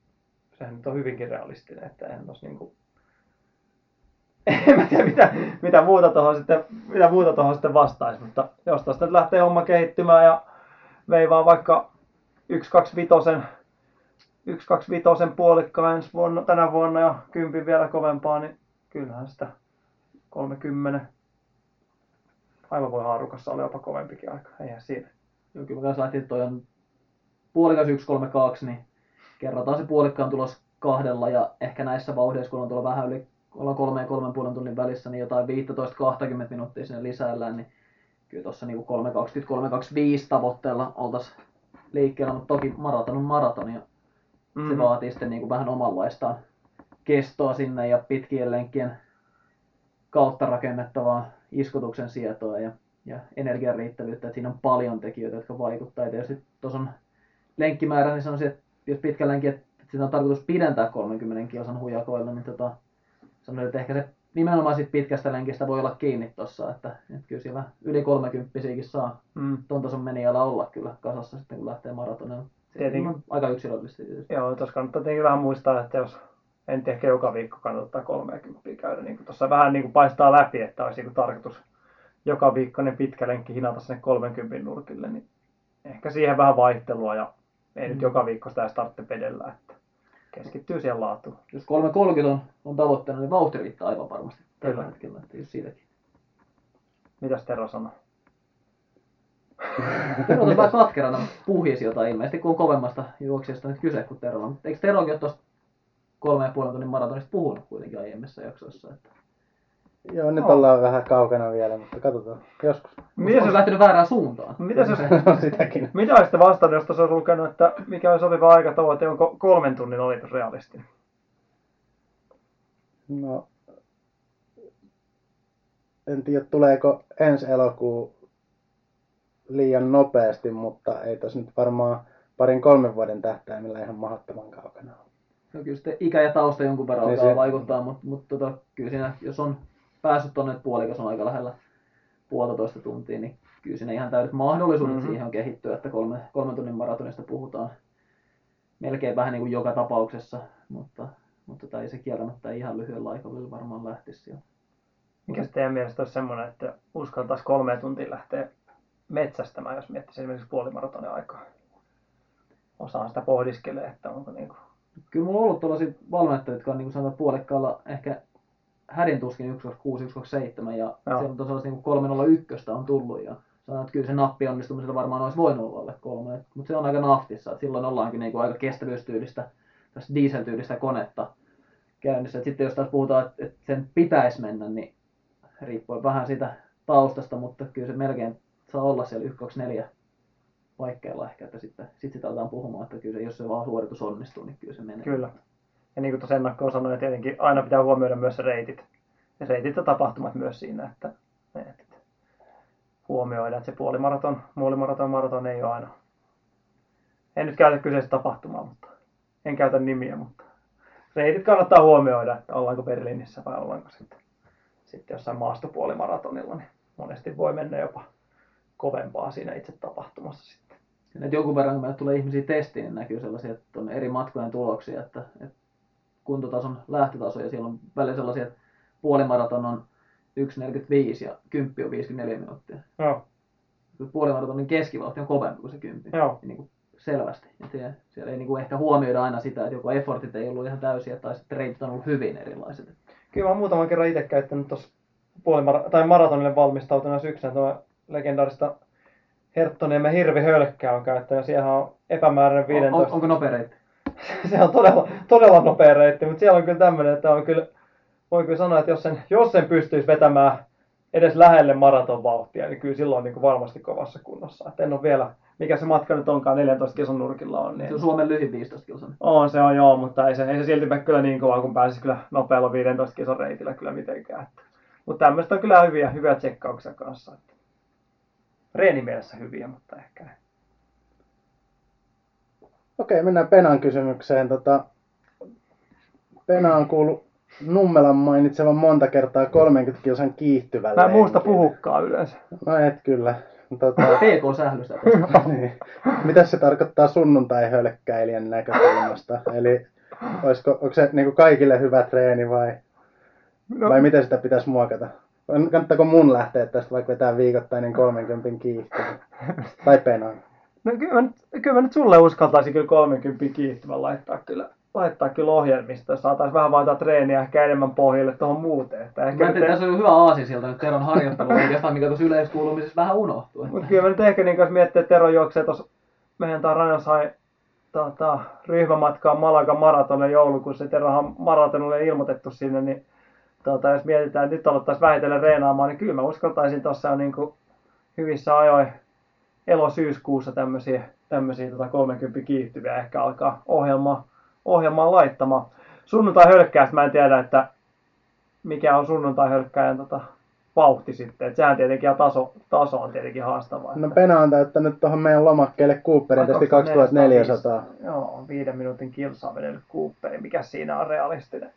sehän nyt on hyvinkin realistinen, että eihän tossa niin kuin, en mä tiedä mitä, mitä muuta tuohon sitten, mitä muuta tuohon sitten vastaisi, mutta jos tuosta nyt lähtee homma kehittymään ja veivaa vaikka 125 125 puolikkaan ensi vuonna, tänä vuonna ja kympin vielä kovempaa, niin kyllähän sitä 30 aivan voi haarukassa olla jopa kovempikin aika, eihän siinä. Joo, kyllä mä lähtin, että toi on puolikas 132, niin kerrataan se puolikkaan tulos kahdella ja ehkä näissä vauhdissa, kun on tuolla vähän yli, ollaan kolme ja kolmen puolen tunnin välissä, niin jotain 15-20 minuuttia sinne lisäillään, niin kyllä tuossa niin 3.20-3.25 tavoitteella oltaisiin liikkeellä, mutta toki maraton on maraton ja Mm. se vaatii sitten niin kuin vähän omanlaistaan kestoa sinne ja pitkien lenkkien kautta rakennettavaa iskutuksen sietoa ja, ja energian riittävyyttä, että siinä on paljon tekijöitä, jotka vaikuttaa. Ja tietysti tuossa on lenkkimäärä, niin sanoisin, että jos pitkä lenkki, että sitä on tarkoitus pidentää 30 kilsan hujakoilla, niin tota, sanoisin, että ehkä se nimenomaan sit pitkästä lenkistä voi olla kiinni tuossa, että, että kyllä siellä yli 30 saa Mm. ton tason menijällä olla kyllä kasassa sitten, kun lähtee maratonilla. Se Tietenkin. on aika yksilöllistä tietysti. Joo, tuossa kannattaa tietenkin vähän muistaa, että jos en ehkä joka viikko kannattaa 30 käydä, niin tuossa vähän niin kuin paistaa läpi, että olisi niin kuin tarkoitus joka viikko ne pitkä lenkki hinata sinne 30 nurkille, niin ehkä siihen vähän vaihtelua ja ei nyt Mm. joka viikko sitä edes tarvitse pedellä, että keskittyy siihen laatuun. Jos 3.30 on, on tavoitteena, niin vauhti riittää aivan varmasti tällä Kyllä. hetkellä, että jos siitäkin. Mitäs Tero sanoo? Tero on vähän katkerana puhisi jotain ilmeisesti, kun on kovemmasta juoksijasta nyt kyse kuin Terolla. Mutta eikö Terokin ole tuosta kolme ja puolen tunnin maratonista puhunut kuitenkin aiemmissa jaksoissa? Että... Joo, nyt Joo. ollaan vähän kaukana vielä, mutta katsotaan joskus. On jos, lähtenyt väärään suuntaan? mitäs jos, Sitäkin. mitä olisitte vastannut, jos tuossa olisi lukenut, että mikä on sopiva aikatavoite, onko kolmen tunnin olitus realistinen? No, en tiedä tuleeko ensi elokuu liian nopeasti, mutta ei tos nyt varmaan parin kolmen vuoden tähtäimellä ihan mahdottoman kaukana ole. No kyllä sitten ikä ja tausta jonkun verran Niin alkaa se- vaikuttaa, mutta, mutta tota, kyllä siinä, jos on päässyt tuonne, puolikas on aika lähellä puolitoista tuntia, niin kyllä siinä ihan täydet mahdollisuudet Mhm. mm-hmm. siihen on kehittyä, että kolme, kolmen tunnin maratonista puhutaan melkein vähän niin kuin joka tapauksessa, mutta, mutta tämä ei se kieltämättä ihan lyhyellä aikavälillä varmaan lähtisi sieltä. Mikä teidän mielestä olisi semmoinen, että uskaltaisi kolme tuntia lähteä metsästämään, jos miettisi esimerkiksi puolimaratonin aikaa? Osaan sitä pohdiskelee, että onko niinku... Kyllä mulla on ollut tällaisia valmentajia, jotka on niin kuin sanotaan puolikkaalla ehkä hädin tuskin 126, 127 ja Joo. siellä on tosiaan niin 301 on tullut ja sanotaan, että kyllä se nappi onnistumisella varmaan olisi voinut olla alle kolme, mutta se on aika naftissa, että silloin ollaankin niin kuin aika kestävyystyylistä, tästä dieseltyylistä konetta käynnissä. Et sitten jos taas puhutaan, että, että sen pitäisi mennä, niin riippuen vähän siitä taustasta, mutta kyllä se melkein saa olla siellä 124 paikkeilla ehkä, että sitten sit sitä aletaan puhumaan, että kyllä se, jos se vaan suoritus onnistuu, niin kyllä se menee. Kyllä. Ja niin kuin tuossa ennakkoon sanoin, tietenkin aina pitää huomioida myös reitit. Ja reitit ja tapahtumat myös siinä, että, että huomioidaan, että se puolimaraton, puolimaraton, maraton ei ole aina. En nyt käytä kyseistä tapahtumaa, mutta en käytä nimiä, mutta reitit kannattaa huomioida, että ollaanko Berliinissä vai ollaanko sitten, sitten jossain maastopuolimaratonilla, niin monesti voi mennä jopa kovempaa siinä itse tapahtumassa sitten. Että jonkun verran, kun tulee ihmisiä testiin, niin näkyy sellaisia, että on eri matkojen tuloksia, että, että kuntotason lähtötaso ja siellä on välillä sellaisia, että puolimaraton on 1.45 ja 10 on 54 minuuttia. Joo, Puolimaratonin keskivauhti on kovempi kuin se 10. joo. Niin kuin selvästi. Ja siellä, siellä ei niin kuin ehkä huomioida aina sitä, että joko effortit ei ollut ihan täysiä tai sitten reitit on ollut hyvin erilaiset. Kyllä mä oon muutaman kerran itse käyttänyt tuossa puolimara- tai maratonille valmistautuneena syksynä tuo legendaarista Herttoniemen hirvihölkkää on käyttänyt. Siellä on epämääräinen On, 15. on, onko nopea reitti? se on todella, todella nopea reitti, mutta siellä on kyllä tämmöinen, että on kyllä, voi kyllä sanoa, että jos sen, jos sen pystyisi vetämään edes lähelle maratonvauhtia, niin kyllä silloin niin kuin varmasti kovassa kunnossa. Et en ole vielä, mikä se matka nyt onkaan 14 kilsan nurkilla on. Niin Se on Suomen lyhin 15 kilsan. on, se on joo, mutta ei se, ei se silti mene kyllä niin kovaa, kun pääsisi kyllä nopealla 15 kilsan reitillä kyllä mitenkään. Että. Mutta tämmöistä on kyllä hyviä, hyviä tsekkauksia kanssa. Reenimielessä hyviä, mutta ehkä ei. Okei, mennään Penan kysymykseen. Tota, Pena on kuullut Nummelan mainitsevan monta kertaa 30 kilsan kiihtyvän Mä en muusta puhukaan yleensä. No et kyllä. Tota, PK-sählystä. niin. Mitä se tarkoittaa sunnuntai-hölkkäilijän näkökulmasta? Eli olisiko, onko se niin kaikille hyvä treeni vai, No, vai miten sitä pitäisi muokata? Kannattaako mun lähteä tästä vaikka vetää viikoittainen 30 kiihtyvä? Tai penaa? No kyllä, mä nyt, kyllä mä nyt sulle uskaltaisin kyllä 30 kiihtyvän laittaa kyllä, laittaa kyllä ohjelmista, jos saataisiin vähän vaihtaa treeniä ehkä enemmän pohjalle tuohon muuteen. Että Mä ehkä ajattelin, että tässä on hyvä aasi sieltä nyt Teron harjoittelu, oikeastaan mikä tuossa yleiskuulumisessa vähän unohtuu. Mutta kyllä mä nyt ehkä niin jos miettii, että Tero juoksee tuossa meidän tää Rajan sai tota, ryhmämatkaa Malaga maratonin joulukuussa. ja Terohan maratonille ilmoitettu sinne, niin tota, jos mietitään, että nyt aloittaisiin vähitellen reenaamaan, niin kyllä mä uskaltaisin tuossa niin hyvissä ajoin elo-syyskuussa tämmöisiä, tämmöisiä tota 30 kiihtyviä ehkä alkaa ohjelmaa, ohjelmaa laittamaan. Sunnuntai hölkkäästä mä en tiedä, että mikä on sunnuntai hölkkäjän tota, vauhti sitten. Et sehän tietenkin ja taso, taso on tietenkin haastavaa. No että- Pena on täyttänyt tuohon meidän lomakkeelle Cooperin testi 2400. Joo, viiden minuutin kilsaa vedellyt Cooperi. Mikä siinä on realistinen?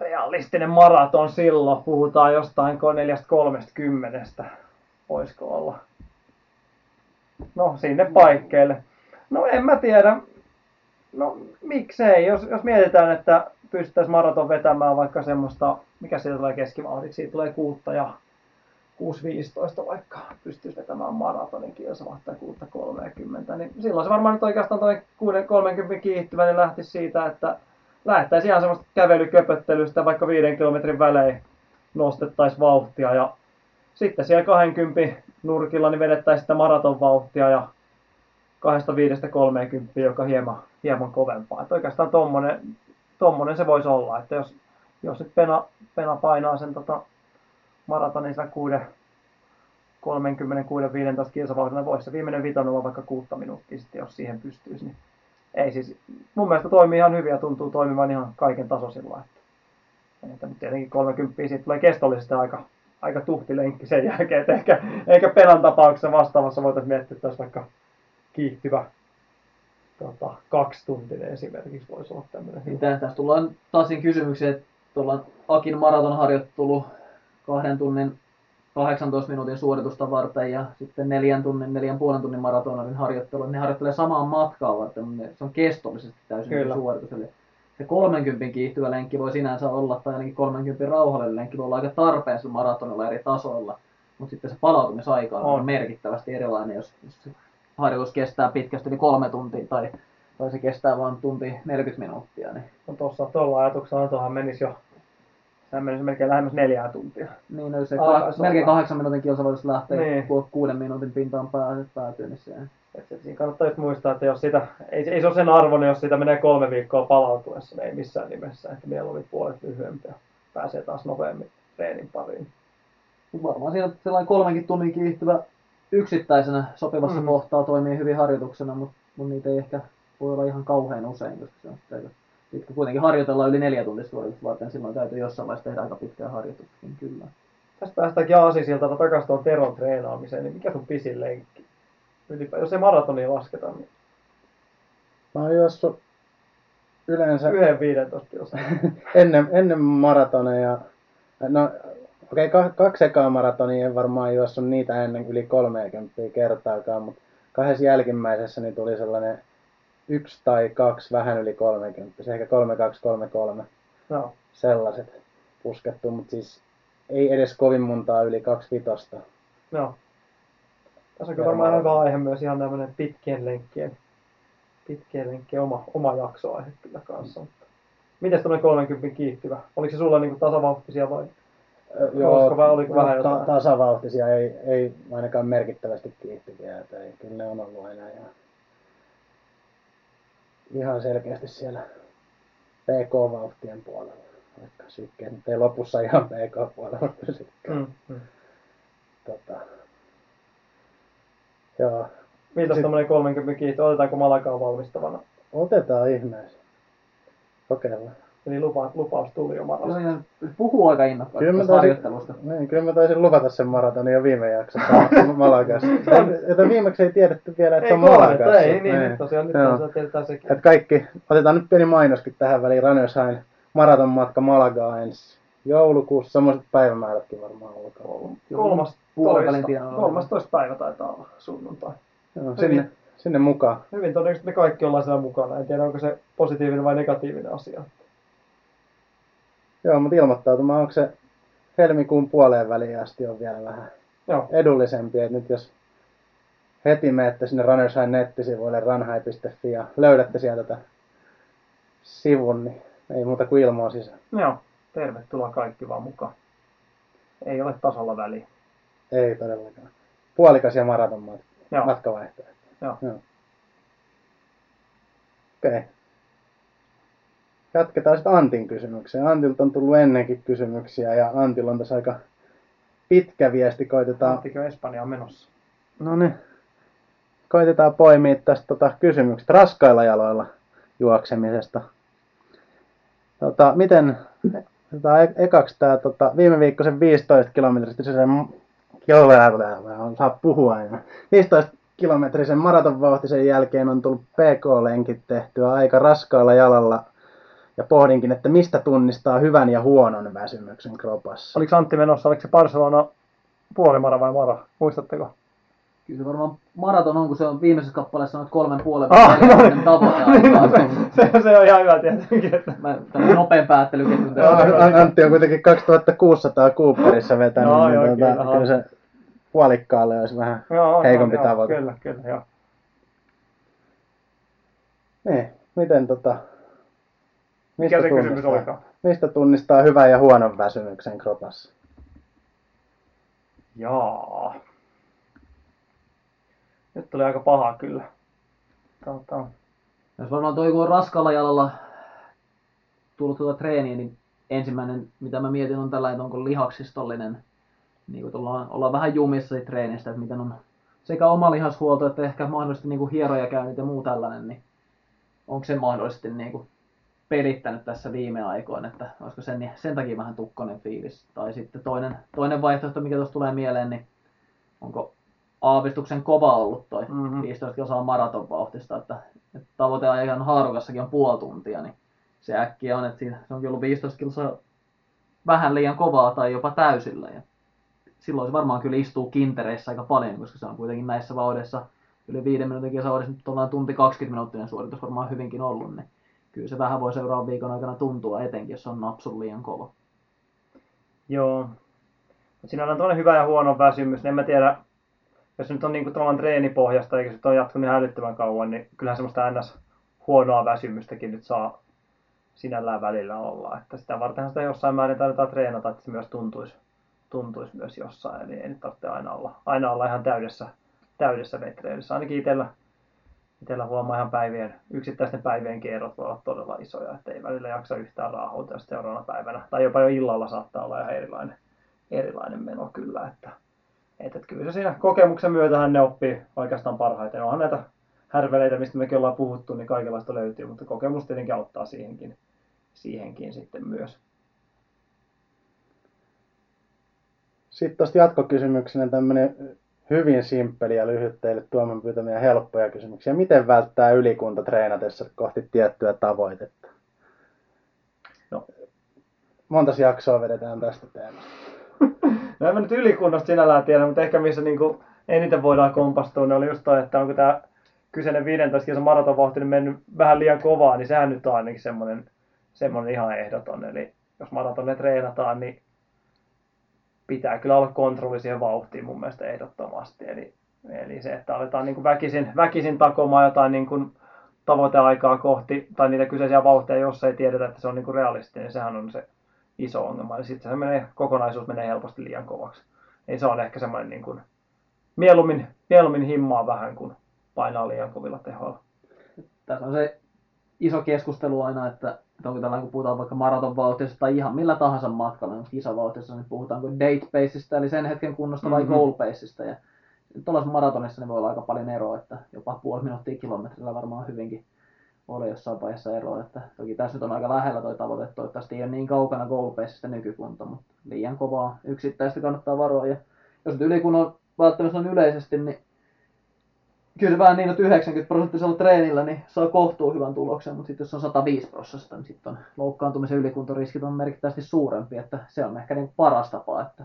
Realistinen maraton silloin. Puhutaan jostain 4.30. Voisiko olla? No, sinne paikkeille. No, en mä tiedä. No, miksei? Jos, jos mietitään, että pystyttäisiin maraton vetämään vaikka semmoista, mikä siitä tulee keskivauhdiksi, siitä tulee kuutta ja 6.15 vaikka pystyisi vetämään maratonin kilsavahtaa 6.30, niin silloin se varmaan nyt oikeastaan toi 6.30 kiihtyvä, niin lähtisi siitä, että lähdettäisiin ihan semmoista kävelyköpöttelystä vaikka 5 kilometrin välein nostettaisiin vauhtia ja sitten siellä 20 nurkilla niin vedettäisiin sitä maratonvauhtia ja 2.5-30, joka hieman, hieman kovempaa. Että oikeastaan tommonen, tommonen se voisi olla, että jos, jos nyt Pena, Pena painaa sen tota, maratonin sillä 6, 30, 6, 15 kilsavauhdilla, voisi se viimeinen vitonen olla vaikka kuutta minuuttia sitten, jos siihen pystyisi. Niin ei siis, mun mielestä toimii ihan hyvin ja tuntuu toimivan ihan kaiken tasoisilla. Että, että tietenkin 30 siitä tulee kestollisesti aika, aika tuhti lenkki sen jälkeen, että ehkä, ehkä Penan tapauksessa vastaavassa voitaisiin miettiä, että olisi vaikka kiihtyvä tota, kaksi tuntinen esimerkiksi voisi olla tämmöinen. Niin tä- tässä tullaan taas siinä kysymykseen, että tuolla Akin maratonharjoittelu kahden tunnin 18 minuutin suoritusta varten ja sitten neljän tunnin, neljän puolen tunnin maratonarin harjoittelu, ne harjoittelee samaa matkaa varten, mutta se on kestollisesti täysin Kyllä. suoritus. Eli se 30 kiihtyvä lenkki voi sinänsä olla, tai ainakin 30 rauhallinen lenkki voi olla aika tarpeen sillä maratonilla eri tasoilla, mutta sitten se palautumisaika on, On. merkittävästi erilainen, jos, jos harjoitus kestää pitkästi yli kolme tuntia tai, tai se kestää vain tunti 40 minuuttia. Niin, No tuossa tuolla ajatuksella tuohon menisi jo, sehän menisi melkein lähemmäs neljää tuntia. niin no, se Alkaisi melkein kahdeksan minuutin kilsa voisi lähteä, Niin. niin. kun kuuden minuutin pintaan pääset päätyy, niin se Et siinä kannattaa just muistaa, että jos sitä, ei, ei se ole sen arvoinen, jos sitä menee kolme viikkoa palautuessa, niin ei missään nimessä. Että mieluummin puolet lyhyempi ja pääsee taas nopeammin treenin pariin. varmaan siinä sellainen kolmenkin tunnin kiihtyvä yksittäisenä sopivassa Mm. kohtaa toimii hyvin harjoituksena, mutta, mutta niitä ei ehkä voi olla ihan kauhean usein, koska se on pitkä. Kuitenkin harjoitellaan yli neljä tuntia suoritusta varten, silloin täytyy jossain vaiheessa tehdä aika pitkää harjoitustakin kyllä. Tästä päästäänkin Aasisilta takaisin tuon Teron treenaamiseen, niin mikä sun pisin lenkki? Ylipä, jos ei maratonia lasketa, niin Mä oon juossut yleensä yhden 15 kilsan. ennen, ennen maratoneja, no okei, okay, kaksi ekaa maratonia en varmaan juossut niitä ennen yli 30 kertaakaan, mutta kahdessa jälkimmäisessä niin tuli sellainen yksi tai kaksi vähän yli 30, se ehkä 32, 33, No, sellaiset puskettu, mutta siis ei edes kovin montaa yli kaksi vitosta. no. Tässä on kyllä varmaan hyvä aihe myös ihan tämmöinen pitkien lenkkien, pitkien lenkkien oma, oma jaksoaihe kyllä kanssa. Mutta Mites tämmöinen 30 kiihtyvä? Oliko se sulla niinku tasavauhtisia vai? Ö, Olisiko vai oliko vähän ta- jotain? tasavauhtisia, ei, ei ainakaan merkittävästi kiihtyviä, että ei, kyllä ne on ollut aina ihan ihan selkeästi siellä PK-vauhtien puolella. Vaikka sykkeet nyt ei lopussa ihan PK-puolella pysykään. Mm, mm. Tota, joo, Mitäs Sit- tämmönen 30 kiihto, otetaanko Malakaa valmistavana? otetaan ihmeessä. Kokeillaan. Eli lupa, lupaus tuli jo on ihan, puhuu aika innokkaasti Kyllä taisin, harjoittelusta. niin, kyllä mä taisin luvata sen maratonin jo viime jaksossa Malagassa. Jota viimeksi ei tiedetty vielä, että se on Malagassa. Ei, niin, nyt tosiaan, nyt Joo. tosiaan tiedetään sekin. Et kaikki, otetaan nyt pieni mainoskin tähän väliin. Runners High maratonmatka Malagaa ensi joulukuussa. Semmoiset päivämäärätkin varmaan alkaa. Kolmas Puolen välin toista, tienoilla. 13 päivä taitaa olla sunnuntai. Joo, sinne, sinne mukaan. Hyvin todennäköisesti me kaikki ollaan siellä mukana. En tiedä, onko se positiivinen vai negatiivinen asia. Joo, mutta ilmoittautumaan, onko se helmikuun puoleen väliin asti on vielä vähän Joo, edullisempi. Et nyt jos heti menette sinne Runners High nettisivuille runhigh.fi ja löydätte sieltä tätä sivun, niin ei muuta kuin ilmoa sisään. joo. Tervetuloa kaikki vaan mukaan. Ei ole tasolla väliä. Ei todellakaan. Puolikas ja maraton mat- Joo. matkavaihtoehto. Joo. Joo. Okei. Okay. Jatketaan sitten Antin kysymykseen. Antilta on tullut ennenkin kysymyksiä ja Antilla on tässä aika pitkä viesti. Koitetaan, Anttikö Espanja on menossa? no niin, koitetaan poimia tästä tota kysymyksestä raskailla jaloilla juoksemisesta. Tota, miten, tota, e- ekaksi tämä tota, viime viikkoisen 15 kilometristä se on saa puhua aina. 15 kilometrisen maratonvauhtisen jälkeen on tullut PK-lenkit tehtyä aika raskaalla jalalla ja pohdinkin, että mistä tunnistaa hyvän ja huonon väsymyksen kropassa. Oliko Antti menossa? Oliko se Barcelona puolimara vai mara? Muistatteko? Kyllä se varmaan maraton on, kun se on viimeisessä kappaleessa noin kolmen puolen Ah, no vuoden niin. tavoite. se, se on ihan hyvä tietenkin. Että... Mä nopein päättelyketjun tässä. An- Antti on kuitenkin 2600 Cooperissa vetänyt, Joo, niin joo, tuota, kyllä, kyllä se puolikkaalle olisi vähän Joo, heikompi joo, tavoite. Kyllä, kyllä, joo. Niin, miten tota... Mikä se kysymys olikaan? Mistä tunnistaa hyvän ja huonon väsymyksen kropassa? Jaa. Nyt tuli aika paha kyllä. Tota, Jos varmaan toi kun on raskaalla jalalla tullut tuota treeniä, niin ensimmäinen mitä mä mietin on tällä, että onko lihaksistollinen, niin kuin ollaan, ollaan vähän jumissa treenistä, että miten on sekä oma lihashuolto että ehkä mahdollisesti niin kuin hierojakäynnit ja muu tällainen, niin onko se mahdollisesti niin kuin pelittänyt tässä viime aikoina, että olisiko sen, sen takia vähän tukkonen fiilis. Tai sitten toinen, toinen vaihtoehto, mikä tuossa tulee mieleen, niin onko aavistuksen kova ollut toi Mhm. 15 kilsaa maratonvauhtista, että, että tavoiteajan haarukassakin on puoli tuntia, niin se äkkiä on, että siinä, se onkin ollut 15 kilsaa vähän liian kovaa tai jopa täysillä. Ja silloin se varmaan kyllä istuu kintereissä aika paljon, koska se on kuitenkin näissä vauhdissa yli viiden minuutin kisaudessa nyt ollaan tunti 20 minuuttinen suoritus varmaan hyvinkin ollut, niin kyllä se vähän voi seuraavan viikon aikana tuntua, etenkin jos on napsun liian kova. joo. Siinä on toinen hyvä ja huono väsymys. En mä tiedä, jos nyt on niinku tavallaan treenipohjasta eikä se ole jatkunut ihan älyttömän kauan, niin kyllähän semmoista ns. huonoa väsymystäkin nyt saa sinällään välillä olla. Että sitä vartenhan sitä jossain määrin tarvitaan treenata, että se myös tuntuisi, tuntuisi myös jossain. Eli ei nyt tarvitse aina olla, aina olla ihan täydessä, täydessä vetreilyssä. Ainakin itsellä, itsellä huomaa ihan päivien, yksittäisten päivien erot voi olla todella isoja, että ei välillä jaksa yhtään raahoitua sitten seuraavana päivänä. Tai jopa jo illalla saattaa olla ihan erilainen, erilainen meno kyllä. Että, että, että kyllä se siinä kokemuksen myötähän ne oppii oikeastaan parhaiten. Onhan näitä härveleitä, mistä mekin ollaan puhuttu, niin kaikenlaista löytyy, mutta kokemus tietenkin auttaa siihenkin, siihenkin sitten myös. Sitten tuosta jatkokysymyksenä tämmöinen hyvin simppeli ja lyhyt teille Tuoman pyytämiä helppoja kysymyksiä. Miten välttää ylikunta treenatessa kohti tiettyä tavoitetta? No. Montas jaksoa vedetään tästä teemasta? No en mä nyt ylikunnasta sinällään tiedä, mutta ehkä missä niinku eniten voidaan kompastua, niin oli just toi, että onko tämä kyseinen 15 kilsan maratonvauhti niin mennyt vähän liian kovaa, niin sehän nyt on ainakin semmoinen, semmoinen ihan ehdoton. Eli jos maratonia treenataan, niin pitää kyllä olla kontrolli siihen vauhtiin mun mielestä ehdottomasti. Eli, eli se, että aletaan niin väkisin, väkisin takomaan jotain niin kuin tavoiteaikaa kohti tai niitä kyseisiä vauhtia, jos ei tiedetä, että se on niin realistinen, niin sehän on se iso ongelma. Eli sitten se menee, kokonaisuus menee helposti liian kovaksi. Eli se on ehkä semmoinen niin kuin, mieluummin, mieluummin himmaa vähän kuin painaa liian kovilla tehoilla. Tässä on se iso keskustelu aina, että, että onko tällä, kun puhutaan vaikka maratonvauhtista tai ihan millä tahansa matkalla, niin kisavauhtissa, niin puhutaanko date paceista, eli sen hetken kunnosta vai Mhm. goal paceista. Ja tuollaisessa maratonissa niin voi olla aika paljon eroa, että jopa puoli minuuttia kilometrillä varmaan hyvinkin oli jossain vaiheessa eroa. Että toki tässä nyt on aika lähellä toi tavoite, toivottavasti ei ole niin kaukana goal paceista nykykunta, mutta liian kovaa yksittäistä kannattaa varoa. Ja jos nyt ylikunnon välttämättä on yleisesti, niin kyllä se vähän niin, että 90 prosenttisella treenillä niin saa kohtuu hyvän tuloksen, mutta sitten jos on 105 prosenttia, niin sitten on loukkaantumisen ylikuntoriskit on merkittävästi suurempi, että se on ehkä niin paras tapa, että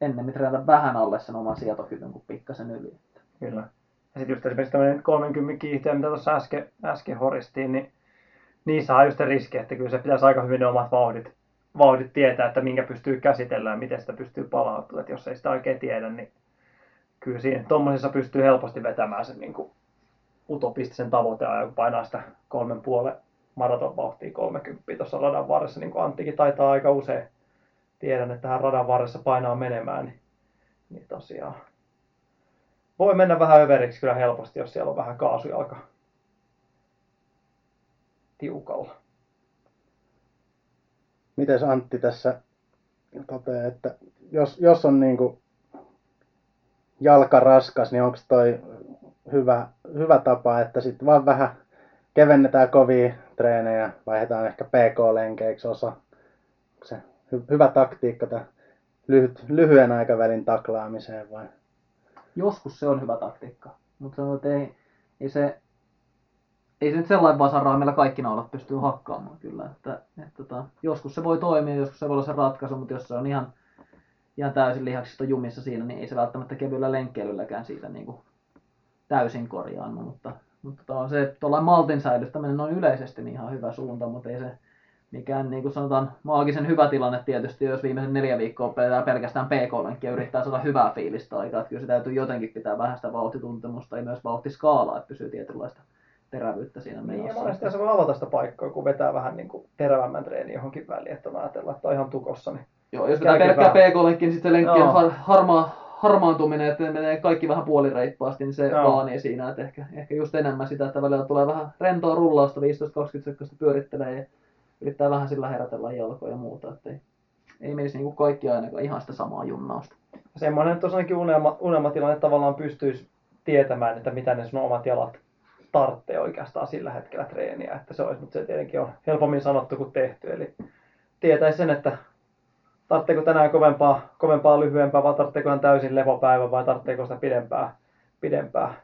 ennemmin treenata vähän alle sen oman sietokyvyn kuin pikkasen yli. Kyllä. Ja sitten just esimerkiksi tämmöinen 30 kiihtyä, mitä tuossa äsken, äsken horistiin, niin niissä on just riski, että kyllä se pitäisi aika hyvin ne omat vauhdit, vauhdit tietää, että minkä pystyy käsitellään ja miten sitä pystyy palautumaan. Että jos ei sitä oikein tiedä, niin kyllä siinä tuommoisessa pystyy helposti vetämään sen niin kuin utopistisen tavoiteajan, kun painaa sitä kolmen puolen maratonvauhtia 30 tuossa radan varressa, niin kuin Anttikin taitaa aika usein tiedän, että tähän radan varressa painaa menemään, niin, niin tosiaan voi mennä vähän överiksi kyllä helposti, jos siellä on vähän kaasujalka tiukalla. Mites Antti tässä toteaa, että jos, jos on niinku jalka raskas, niin onko toi hyvä, hyvä tapa, että sitten vaan vähän kevennetään kovia treenejä, vaihdetaan ehkä PK-lenkeiksi osa. Onko se hy, hyvä taktiikka tämän lyhyt, lyhyen aikavälin taklaamiseen vai? Joskus se on hyvä taktiikka, mutta sanotaan, että ei, ei se ei se nyt sellainen vasaraa, millä kaikki naulat pystyy hakkaamaan kyllä. Että, että, tota, joskus se voi toimia, joskus se voi olla se ratkaisu, mutta jos se on ihan, ihan täysin lihaksista jumissa siinä, niin ei se välttämättä kevyellä lenkkeilylläkään siitä niin kuin täysin korjaannu. Mutta, mutta tota, se tuollainen maltin säilyttäminen on yleisesti niin ihan hyvä suunta, mutta ei se mikään niin kuin sanotaan maagisen hyvä tilanne tietysti, jos viimeisen neljä viikkoa pelataan pelkästään PK-lenkkiä ja yrittää saada hyvää fiilistä aikaa. Että kyllä se täytyy jotenkin pitää vähän sitä vauhtituntemusta ja myös vauhtiskaalaa, että pysyy tietynlaista terävyyttä siinä Niin, ja menossa. monesti se voi avata sitä paikkaa, kun vetää vähän niin kuin terävämmän treeni johonkin väliin, että on ajatella, että on ihan tukossa. Niin... Joo, jos vetää Käykin pelkkää. PK-lenkkiä, niin sitten se lenkki on har, harmaa, harmaantuminen, että ne menee kaikki vähän puolireippaasti, niin se Joo. vaanii siinä, että ehkä, ehkä just enemmän sitä, että välillä tulee vähän rentoa rullausta, 15-20 sekkaa pyörittelee ja yrittää vähän sillä herätellä jalkoja ja muuta, että ei, ei menisi niinku kaikki ainakaan ihan sitä samaa junnausta. Semmoinen, tosiaankin unelma, unelmatilanne tavallaan pystyisi tietämään, että mitä ne sun omat jalat tarvitsee oikeastaan sillä hetkellä treeniä. Että se olisi, mutta se tietenkin on helpommin sanottu kuin tehty. Eli tietäisi sen, että tarvitseeko tänään kovempaa, kovempaa lyhyempää vai tarvitseeko hän täysin lepopäivä vai tarvitseeko sitä pidempää, pidempää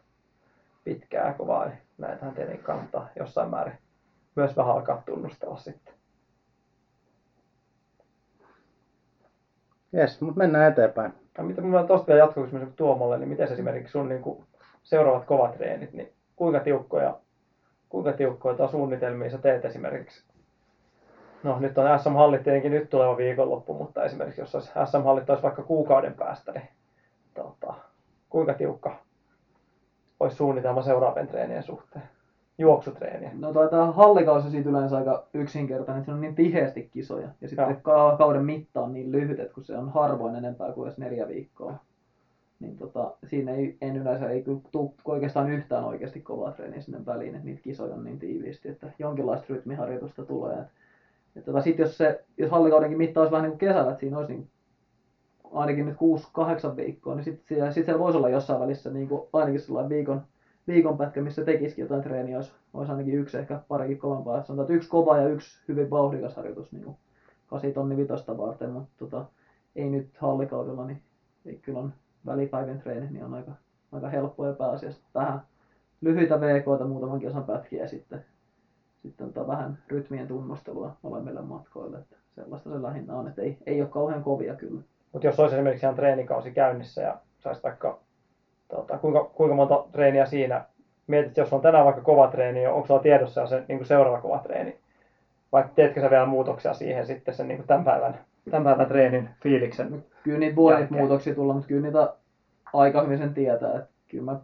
pitkää kovaa. Näitähän tietenkin kannattaa jossain määrin myös vähän alkaa tunnustella sitten. Jes, mutta mennään eteenpäin. Ja mitä minulla on tosta vielä jatkokysymys Tuomolle, niin miten esimerkiksi sun niin kuin, seuraavat kovat treenit, niin kuinka tiukkoja, kuinka tiukkoja tai suunnitelmia sä teet esimerkiksi? No nyt on SM-hallit tietenkin nyt tuleva viikonloppu, mutta esimerkiksi jos olisi SM-hallit olisi vaikka kuukauden päästä, niin tota, kuinka tiukka olisi suunnitelma seuraavien treenien suhteen? Juoksutreenien. No taitaa hallikausi siitä yleensä aika yksinkertainen, että se on niin tiheästi kisoja. Ja sitten Joo. ka- kauden mitta on niin lyhyt, että kun se on harvoin enempää kuin edes neljä viikkoa. Niin tota, siinä ei, en yleensä ei kyllä tule oikeastaan yhtään oikeasti kovaa treeniä sinne väliin, että niitä kisoja on niin tiiviisti, että jonkinlaista rytmiharjoitusta tulee. Et, et tota, sit jos, se, jos hallikaudenkin mitta olisi vähän niin kuin kesällä, että siinä olisi niin ainakin nyt 6-8 viikkoa, niin sitten siellä, sit siellä voisi olla jossain välissä niin kuin ainakin sellainen viikon, viikon pätkä, missä tekisikin jotain treeniä, olisi, olisi ainakin yksi ehkä parikin kovempaa. Sanotaan, että yksi kova ja yksi hyvin vauhdikas harjoitus niin kuin 8 tonni vitosta varten, mutta tota, ei nyt hallikaudella, niin ei kyllä on välipäivän treenit, niin on aika, aika helppoa ja pääasiassa vähän lyhyitä VKta muutaman kilsan pätkiä sitten, sitten tota vähän rytmien tunnustelua molemmille matkoille. Että sellaista se lähinnä on, että ei, ei ole kauhean kovia kyllä. Mutta jos olisi esimerkiksi ihan treenikausi käynnissä ja saisi vaikka, tota, kuinka, kuinka monta treeniä siinä, mietit, jos on tänään vaikka kova treeni, niin onko sulla tiedossa se niin kuin seuraava kova treeni? Vai teetkö sä vielä muutoksia siihen sitten sen niin kuin tämän, päivän, tämän päivän treenin fiiliksen? Kyllä niitä voi niitä muutoksia tulla, mutta kyllä niitä aika hyvin sen tietää. Että kyllä mä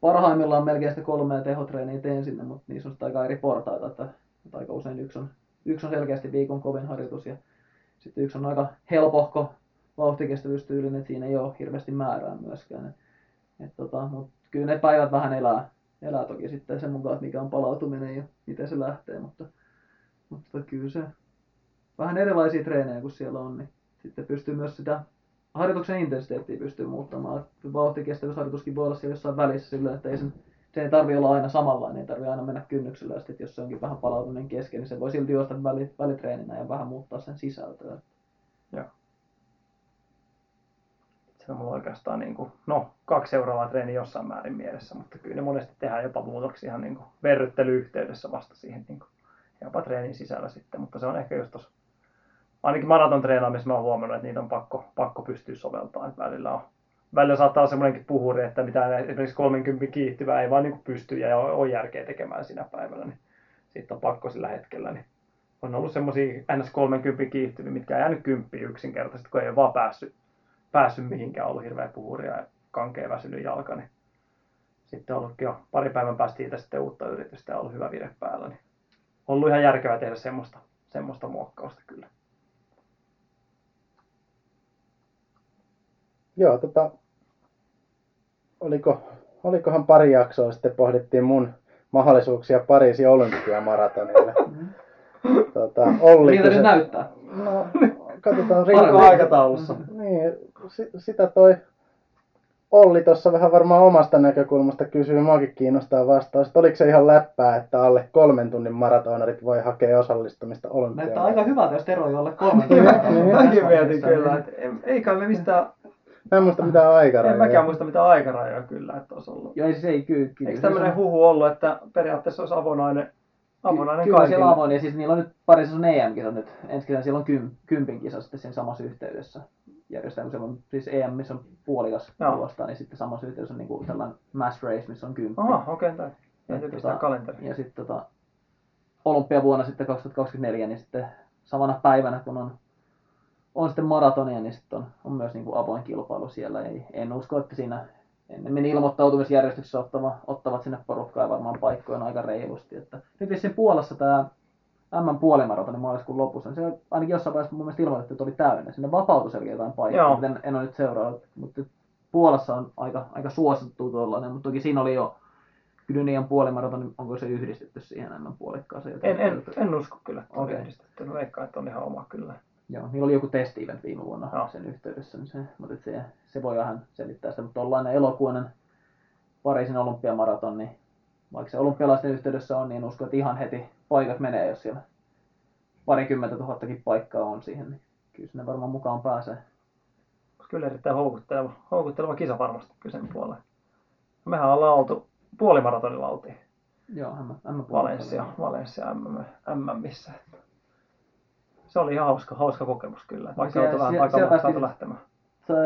parhaimmillaan melkein sitä kolmea tehotreeniä teen sinne, mutta niissä on aika eri portaita. Että, että aika usein yksi on, yksi on selkeästi viikon kovin harjoitus ja sitten yksi on aika helpohko vauhtikestävyystyylinen, että siinä ei ole hirveästi määrää myöskään. Et, et tota, mutta kyllä ne päivät vähän elää, elää toki sitten sen mukaan, että mikä on palautuminen ja miten se lähtee, mutta, mutta kyllä se vähän erilaisia treenejä kuin siellä on, niin sitten pystyy myös sitä harjoituksen intensiteettiä pystyy muuttamaan. Vauhtikestävyysharjoituskin voi olla siellä jossain välissä sillä, että ei sen, se ei tarvitse olla aina samanlainen, ei tarvitse aina mennä kynnyksellä, ja sitten jos se onkin vähän palautuminen kesken, niin se voi silti juosta väli, välitreeninä ja vähän muuttaa sen sisältöä. Se on mulla oikeastaan niin kuin, no, kaksi seuraavaa treeniä jossain määrin mielessä, mutta kyllä ne monesti tehdään jopa muutoksia ihan niin kuin verryttelyyhteydessä vasta siihen niin kuin, jopa treenin sisällä sitten, mutta se on ehkä just tossa, ainakin maraton treenaamisessa mä oon huomannut, että niitä on pakko, pakko pystyä soveltamaan, että välillä on välillä saattaa olla semmoinenkin puhuri, että mitä esimerkiksi 30 kiihtyvää ei vaan niin pysty ja ole järkeä tekemään sinä päivänä, niin sitten on pakko sillä hetkellä. Niin on ollut semmoisia ns 30 kiihtyviä, mitkä ei jäänyt kymppiä yksinkertaisesti, kun ei ole vaan päässyt päässyt mihinkään, ollut hirveä puhuria ja kankea väsynyt jalka, niin sitten ollutkin jo pari päivän päästä siitä sitten uutta yritystä ja ollut hyvä vire päällä, niin on ollut ihan järkevää tehdä semmoista, semmoista muokkausta kyllä. Joo, tota, oliko, olikohan pari jaksoa sitten pohdittiin mun mahdollisuuksia Pariisin olympiamaratonille. Tota, Olli Miltä se näyttää? No, katsotaan riippuu aikataulussa. Niin, sitä toi Olli tuossa vähän varmaan omasta näkökulmasta kysyy, muakin kiinnostaa vastaus. Oliko se ihan läppää, että alle kolmen tunnin maratonarit voi hakea osallistumista olympiaan? Näyttää aika hyvältä, jos Tero alle kolmen tunnin niin. Mäkin mietin kyllä, että eikä me mistään Mä en muista mitään aikarajoja. En mäkään muista mitään aikarajoja kyllä, että olisi ollut. Joo, siis ei kyllä. Eikö tämmöinen huhu ollut, että periaatteessa olisi avonainen Avonainen Kyllä kaikille. siellä avoin, ja siis niillä on nyt pari on EM-kisat nyt. Ensi kesänä siellä on kym, kympin kisa sitten siinä samassa yhteydessä järjestetään, kun siellä on siis EM, missä on puolikas tulosta, niin sitten samassa yhteydessä on niin kuin tällainen mass race, missä on kymppi. Aha, okei, okay, ja, ja, tota, kalenteri. ja sitten tota, olympiavuonna sitten 2024, niin sitten samana päivänä, kun on, on sitten maratonia, niin sitten on, on myös niin kuin avoin kilpailu siellä. Ei, en usko, että siinä ennemmin ilmoittautumisjärjestyksessä ottava, ottavat sinne porukkaa varmaan paikkoja aika reilusti. Että nyt vissiin Puolassa tämä M puolimaratoni maaliskuun lopussa, niin se ainakin jossain vaiheessa mun mielestä ilmoitettu, että oli täynnä. Sinne vapautui selkeä jotain paikkaa, en, en ole nyt seurannut, mutta Puolassa on aika, aika suosittu tuollainen, mutta toki siinä oli jo Gdynian puolimaratoni, onko se yhdistetty siihen M puolikkaaseen? En, en, en, usko kyllä, että on okay. yhdistetty. No veikkaan, että on ihan oma kyllä. Joo, niillä oli joku testi-event viime vuonna Joo. sen yhteydessä, niin se, mutta se, se voi vähän selittää sitä, mutta tuollainen elokuinen Pariisin olympiamaraton, niin vaikka se olympialaisten yhteydessä on, niin uskon, että ihan heti paikat menee, jos siellä parikymmentä tuhattakin paikkaa on siihen, niin kyllä sinne varmaan mukaan pääsee. Kyllä erittäin houkutteleva, houkutteleva kisa varmasti kysen puolella. Mehän ollaan oltu puolimaratonilla oltiin. Joo, M, M Valencia, Valencia MM, MMissä. Se oli ihan hauska, hauska kokemus kyllä. Vaikka siellä, vähän paikallaan saatu lähtemään.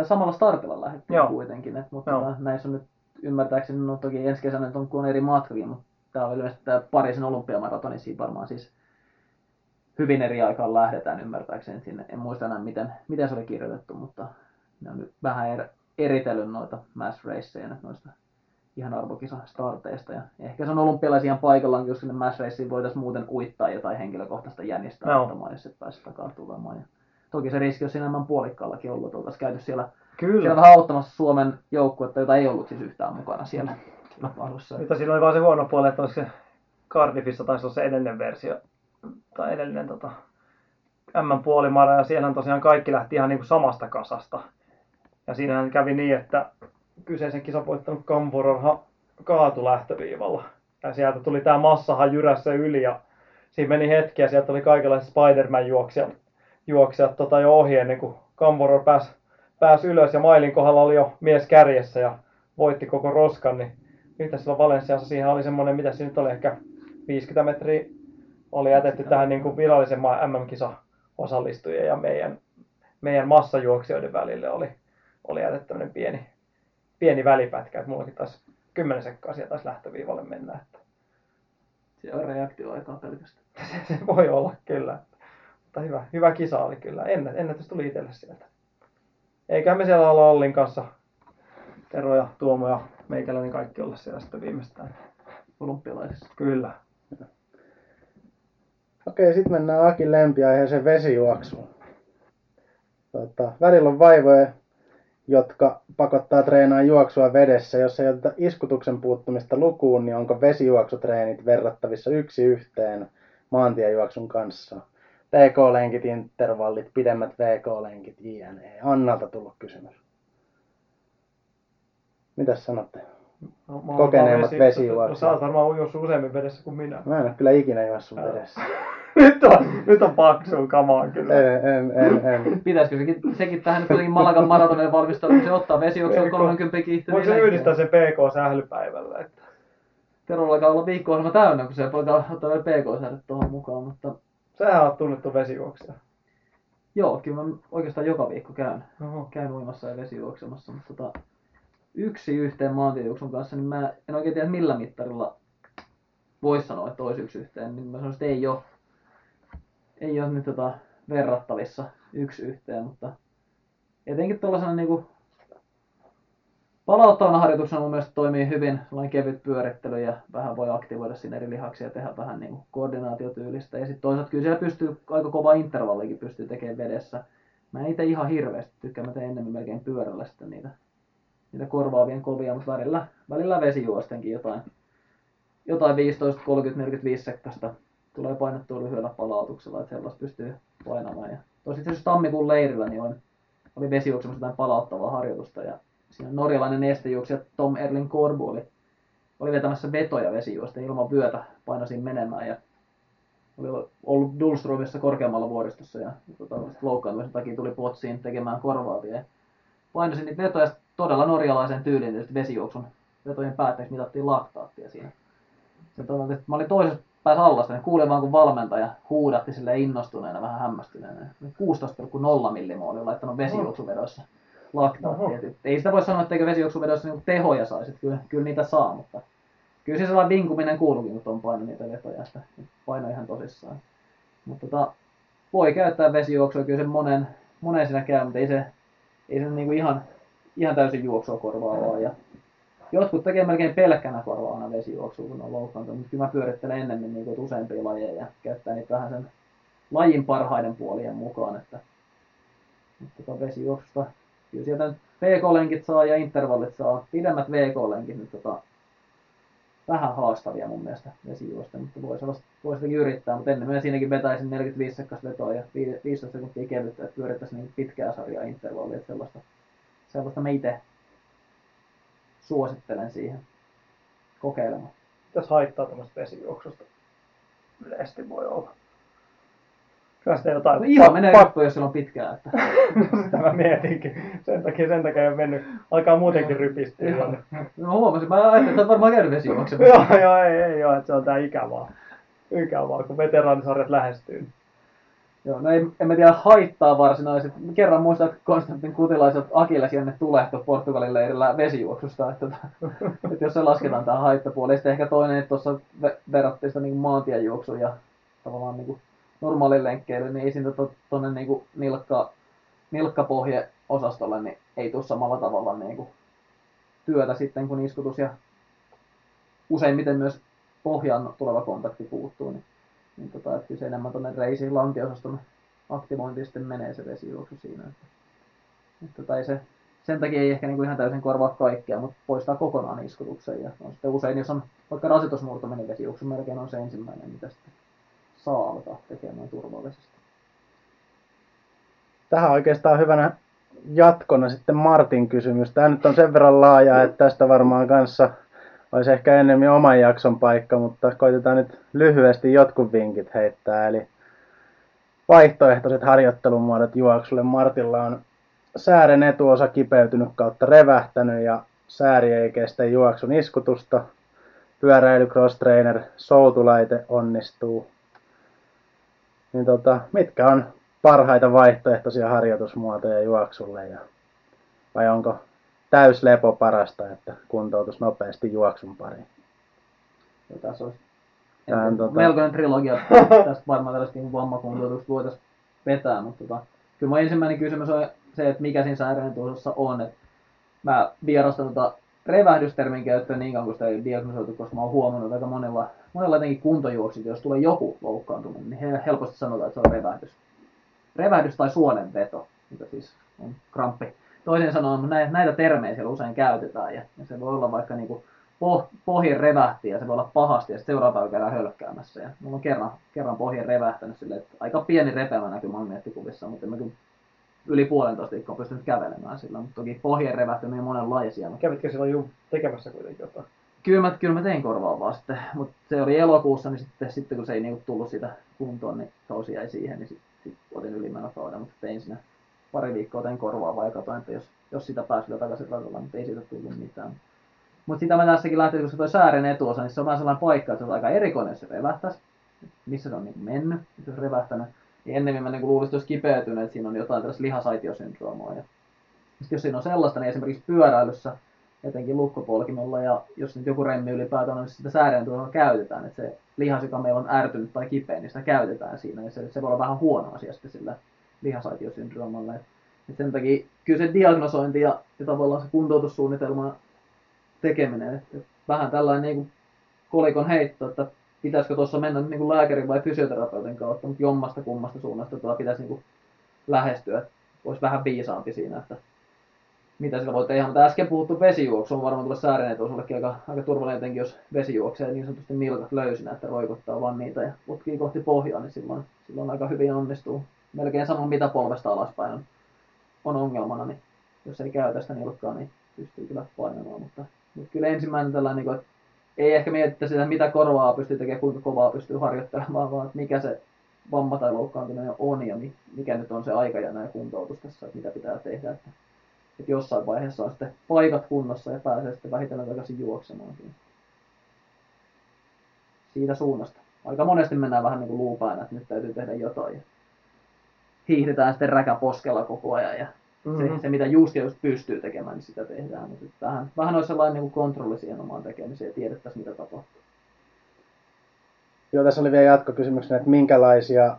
Samalla startilla lähdettiin Joo. kuitenkin, et, mutta Joo. näissä on nyt ymmärtääkseni, no toki ensi kesänä on, kun on eri matkia, mutta tämä on ilmeisesti tämä Pariisin olympiamaratoni, siinä varmaan siis hyvin eri aikaan lähdetään ymmärtääkseni sinne. En muista enää miten, miten se oli kirjoitettu, mutta ne on nyt vähän er, eritellyt noita mass raceja noista ihan arvokisa starteista. Ja ehkä se on olympialaisia ihan paikallaan, jos sinne mass raceen voitaisiin muuten uittaa jotain henkilökohtaista jänistä no. ottamaan, jos et pääse takaa tulemaan. Ja toki se riski on siinä enemmän puolikkaallakin ollut, että oltaisiin käyty siellä, Kyllä. siellä vähän auttamassa Suomen joukkuetta, jota ei ollut siis yhtään mukana siellä kilpailussa. Mutta siinä oli vaan se huono puoli, että se Cardiffissa taisi olla se edellinen versio, tai edellinen tota, M-puolimara, ja siellä tosiaan kaikki lähti ihan niin kuin samasta kasasta. Ja siinähän kävi niin, että kyseisen kisan voittanut Kampororha kaatu lähtöviivalla. Ja sieltä tuli tämä massahan jyrässä yli ja siinä meni hetki ja sieltä oli kaikenlaiset Spider-Man juoksijat, juoksijat tota jo ohi ennen kuin Kamporor pääsi pääs ylös. Ja mailin kohdalla oli jo mies kärjessä ja voitti koko roskan, niin mitä silloin Valensiassa? Siihen oli semmoinen, mitä se nyt oli, ehkä 50 metriä oli jätetty tähän niin kuin virallisen MM-kisa osallistujien ja meidän, meidän massajuoksijoiden välille oli, oli jätetty tämmöinen pieni, pieni välipätkä, että mullakin taas 10 sekkaa sieltä taas lähtöviivalle mennä. Että... Se on reaktioaikaa pelkästään. se, se, voi olla kyllä. Mutta hyvä, hyvä kisa oli kyllä. Ennä, ennätys tuli itselle sieltä. Eiköhän me siellä olla Ollin kanssa, Tero ja Tuomo ja meikäläinen kaikki olla siellä sitten viimeistään. Olympialaisissa. Kyllä. Okei, sitten mennään Akin lempiaiheeseen vesijuoksuun. Tota, välillä on vaivoja jotka pakottaa treenaa juoksua vedessä. Jos ei oteta iskutuksen puuttumista lukuun, niin onko vesijuoksutreenit verrattavissa yksi yhteen maantiejuoksun kanssa? PK-lenkit, intervallit, pidemmät VK-lenkit, JNE. Annalta tullut kysymys. Mitäs sanotte? No, Kokeneemmat vesi- vesijuoksijat. No, sä oot varmaan juossut useammin vedessä kuin minä. Mä en ole kyllä ikinä juossut vedessä. nyt on, nyt on paksua kamaa kyllä. En, en, en, en. Pitäisikö sekin, sekin tähän kuitenkin Malagan maratonille valmistautua, se ottaa vesijuoksua Eikö? 30 kiihtyviä Voiko se yhdistää sen PK-sählypäivällä? Että... Terolla alkaa olla viikko täynnä, kun se alkaa ottaa vielä PK-säädöt tuohon mukaan, mutta Sähän oot tunnettu vesijuoksija. joo, kyllä mä oikeastaan joka viikko käyn, Oho. käyn uimassa ja vesijuoksemassa, mutta tota, yksi yhteen maantiejuoksun kanssa, niin mä en oikein tiedä millä mittarilla voisi sanoa, että olisi yksi yhteen, niin mä sanoisin, että ei ole, ei ole nyt tota verrattavissa yksi yhteen, mutta etenkin tuollaisena niinku palauttavana harjoituksena mun mielestä toimii hyvin sellainen kevyt pyörittely ja vähän voi aktivoida siinä eri lihaksia ja tehdä vähän niinku koordinaatiotyylistä. Ja sitten toisaalta kyllä siellä pystyy, aika kova intervallikin pystyy tekemään vedessä. Mä en itse ihan hirveästi tykkään, mä teen enemmän melkein pyörällä sitten niitä, niitä korvaavien kovia, mutta välillä, välillä vesijuostenkin jotain, jotain 15, 30, 45 sekkasta tulee painettua lyhyellä palautuksella, että sellaista pystyy painamaan. Ja tosi itse tammikuun leirillä niin oli, oli vesijuoksemassa jotain palauttavaa harjoitusta ja siinä norjalainen nestejuoksija Tom Erling Korbu oli, oli vetämässä vetoja vesijuosta ilman vyötä painasin menemään ja oli ollut Dulstromissa korkeammalla vuoristossa ja tota, loukkaantumisen takia tuli potsiin tekemään korvaavia. Painasin niitä vetoja todella norjalaisen tyylin tietysti vesijuoksun vetojen päätteeksi mitattiin laktaattia siinä. Että mä olin toisessa päässä allasta, niin kuulin vaan kun valmentaja huudatti sille innostuneena, vähän hämmästyneenä. 16,0 millimooli oli laittanut vesijuoksuvedoissa laktaattia. Et- Ei sitä voi sanoa, etteikö vesijuoksuvedossa niinku tehoja saisi, kyllä, kyllä niitä saa, mutta kyllä se sellainen vinkuminen kuuluukin, kun on paino niitä vetoja, että paino ihan tosissaan. Mutta tota, voi käyttää vesijuoksua, kyllä se monen, monen siinä käy, mutta ei se, ei se niinku ihan, ihan täysin juoksua korvaavaa. Ja jotkut tekee melkein pelkkänä korvaavana vesijuoksua, kun on loukkaantunut, mutta kyllä mä pyörittelen ennemmin niinku useampia lajeja ja käyttää niitä vähän sen lajin parhaiden puolien mukaan, että mutta tota vesijuoksusta, kyllä sieltä VK-lenkit saa ja intervallit saa, pidemmät VK-lenkit nyt tota, vähän haastavia mun mielestä vesijuosta, mutta voi voi sitäkin yrittää, mutta ennen mä siinäkin vetäisin 45 sekkasta vetoa ja vi- 15 sekuntia kevyttä, että pyörittäisiin niin pitkää sarjaa intervallia, että sellaista, sellaista mä itse suosittelen siihen kokeilemaan. Mitäs haittaa tämmöistä vesijuoksusta? Yleisesti voi olla. Kyllä sitä jotain... No ihan menee pa- ryppyyn, jos on pitkää, että Sitä mä mietinkin. Sen takia, sen takia on mennyt. Alkaa muutenkin rypistyä. Joo. no huomasin, mä ajattelin, että oot varmaan käynyt vesijuoksemassa. joo, joo, ei, ei joo, että se on tää ikävaa. Ikävaa, kun veteraanisarjat lähestyy. Joo, no ei, en mä tiedä haittaa varsinaisesti. Kerran muistan, että Konstantin Kutilaiset Akilles Janne tulehto Portugalin leirillä vesijuoksusta. Että, tota, että jos se lasketaan tämä haittapuoli. Ja sitten ehkä toinen, että tuossa ve- verrattiin sitä niin maantiejuoksuun ja tavallaan niin normaalin lenkkeilyyn, niin ei siinä tuonne niin nilkka, nilkkapohje osastolle, niin ei tule samalla tavalla niin kuin työtä sitten, kun iskutus ja useimmiten myös pohjaan tuleva kontakti puuttuu, niin niin tota, että kyllä se enemmän tuonne reisiin lantiosaston aktivointiin sitten menee se vesijuoksu siinä. Että, että tota, ei se, sen takia ei ehkä niinku ihan täysin korvaa kaikkea, mutta poistaa kokonaan iskutuksen. Ja on sitten usein, jos on vaikka rasitusmurto, niin vesijuoksu melkein on se ensimmäinen, mitä sitten saa alkaa tekemään turvallisesti. Tähän oikeastaan hyvänä jatkona sitten Martin kysymys. Tämä nyt on sen verran laaja, että tästä varmaan kanssa olisi ehkä enemmän oman jakson paikka, mutta koitetaan nyt lyhyesti jotkut vinkit heittää. Eli vaihtoehtoiset harjoittelumuodot juoksulle. Martilla on säären etuosa kipeytynyt kautta revähtänyt ja sääri ei kestä juoksun iskutusta. Pyöräily, cross trainer, soutulaite onnistuu. Niin tota, mitkä on parhaita vaihtoehtoisia harjoitusmuotoja juoksulle ja vai onko täyslepo parasta, että kuntoutus nopeasti juoksun pariin? Ja tässä olisi en- tota- melkoinen trilogia. Tästä varmaan tällaista niin vammakuntoutusta voitaisiin vetää, mutta tota, kyllä mun ensimmäinen kysymys on se, että mikä siinä sairaan tuossa on. Että mä vierastan tota revähdystermin käyttöä niin kauan kuin sitä ei diagnosoitu, koska mä oon huomannut että aika monella, monella jotenkin kuntojuoksilla, jos tulee joku loukkaantuminen, niin he helposti sanotaan, että se on revähdys. Revähdys tai suonenveto, mikä siis on kramppi, toisin sanoen näitä, näitä termejä siellä usein käytetään ja, ja se voi olla vaikka niinku poh, pohjin revähti ja se voi olla pahasti ja seuraava käydään hölkkäämässä. Ja mulla on kerran, kerran pohjin revähtänyt silleen, että aika pieni repelä näkyy magneettikuvissa, mutta mä kyllä yli puolentoista viikkoa pystynyt kävelemään sillä, mutta toki pohjien revähtynyt niin monenlaisia. Mutta Kävitkö silloin juu tekemässä kuitenkin jotain? kyllä mä, kyllä mä tein korvaavaa sitten, mutta se oli elokuussa, niin sitten, sitten kun se ei niinku tullut sitä kuntoon, niin kausi jäi siihen, niin sitten sit otin ylimenokauden, mutta tein siinä pari viikkoa tein korvaavaa ja katsoin, että jos, jos sitä pääsi vielä takaisin radalle, mutta ei siitä tullut mitään. Mutta sitä mä tässäkin lähtin, koska toi säären etuosa, niin se on vähän sellainen paikka, että se on aika erikoinen, jos se revähtäisi, missä se on niin mennyt, jos se revähtänyt. Niin ennemmin mä niin luulisin, että olisi kipeytynyt, että siinä on jotain tällaista lihasaitiosyndroomaa. Ja sitten jos siinä on sellaista, niin esimerkiksi pyöräilyssä, etenkin lukkopolkimella, ja jos nyt joku remmi ylipäätään on, niin sitä tuolla käytetään, että se lihas, joka meillä on ärtynyt tai kipeä, niin sitä käytetään siinä, ja se, se voi olla vähän huono asia sitten sillä lihasaitiosyndroomalla. Et, et sen takia kyllä se diagnosointi ja, ja tavallaan se kuntoutussuunnitelma tekeminen, että vähän tällainen niin kuin kolikon heitto, että pitäisikö tuossa mennä niin kuin lääkärin vai fysioterapeutin kautta, mutta jommasta kummasta suunnasta tuo pitäisi niin kuin lähestyä, olisi vähän viisaampi siinä, että mitä sillä voi tehdä. Mutta äsken puhuttu vesijuoksu on varmaan tulla säärenetuosullekin aika, aika turvallinen, jotenkin jos vesi juoksee niin sanotusti nilkat löysinä, että roikottaa vaan niitä ja potkii kohti pohjaa, niin silloin, silloin aika hyvin onnistuu. Melkein sama mitä polvesta alaspäin on, on ongelmana, niin jos ei käytä sitä nilkkaa, niin pystyy kyllä painamaan. Mutta, mutta kyllä ensimmäinen tällainen, niin että ei ehkä mietitä sitä, mitä korvaa pystyy tekemään, kuinka kovaa pystyy harjoittelemaan, vaan että mikä se vamma tai loukkaantuminen on ja mikä nyt on se aikajana ja kuntoutus tässä, että mitä pitää tehdä. Että, että jossain vaiheessa on sitten paikat kunnossa ja pääsee sitten vähitellen takaisin juoksemaan. Siitä suunnasta. Aika monesti mennään vähän niin kuin luupäänä, että nyt täytyy tehdä jotain. Hiihdetään sitten räkäposkella koko ajan ja Mm-hmm. Se, se, mitä just ja just pystyy tekemään, niin sitä tehdään. Mutta vähän, vähän olisi sellainen niin kuin kontrolli siihen omaan tekemiseen ja tiedettäisiin, mitä tapahtuu. Joo, tässä oli vielä jatkokysymyksenä, että minkälaisia,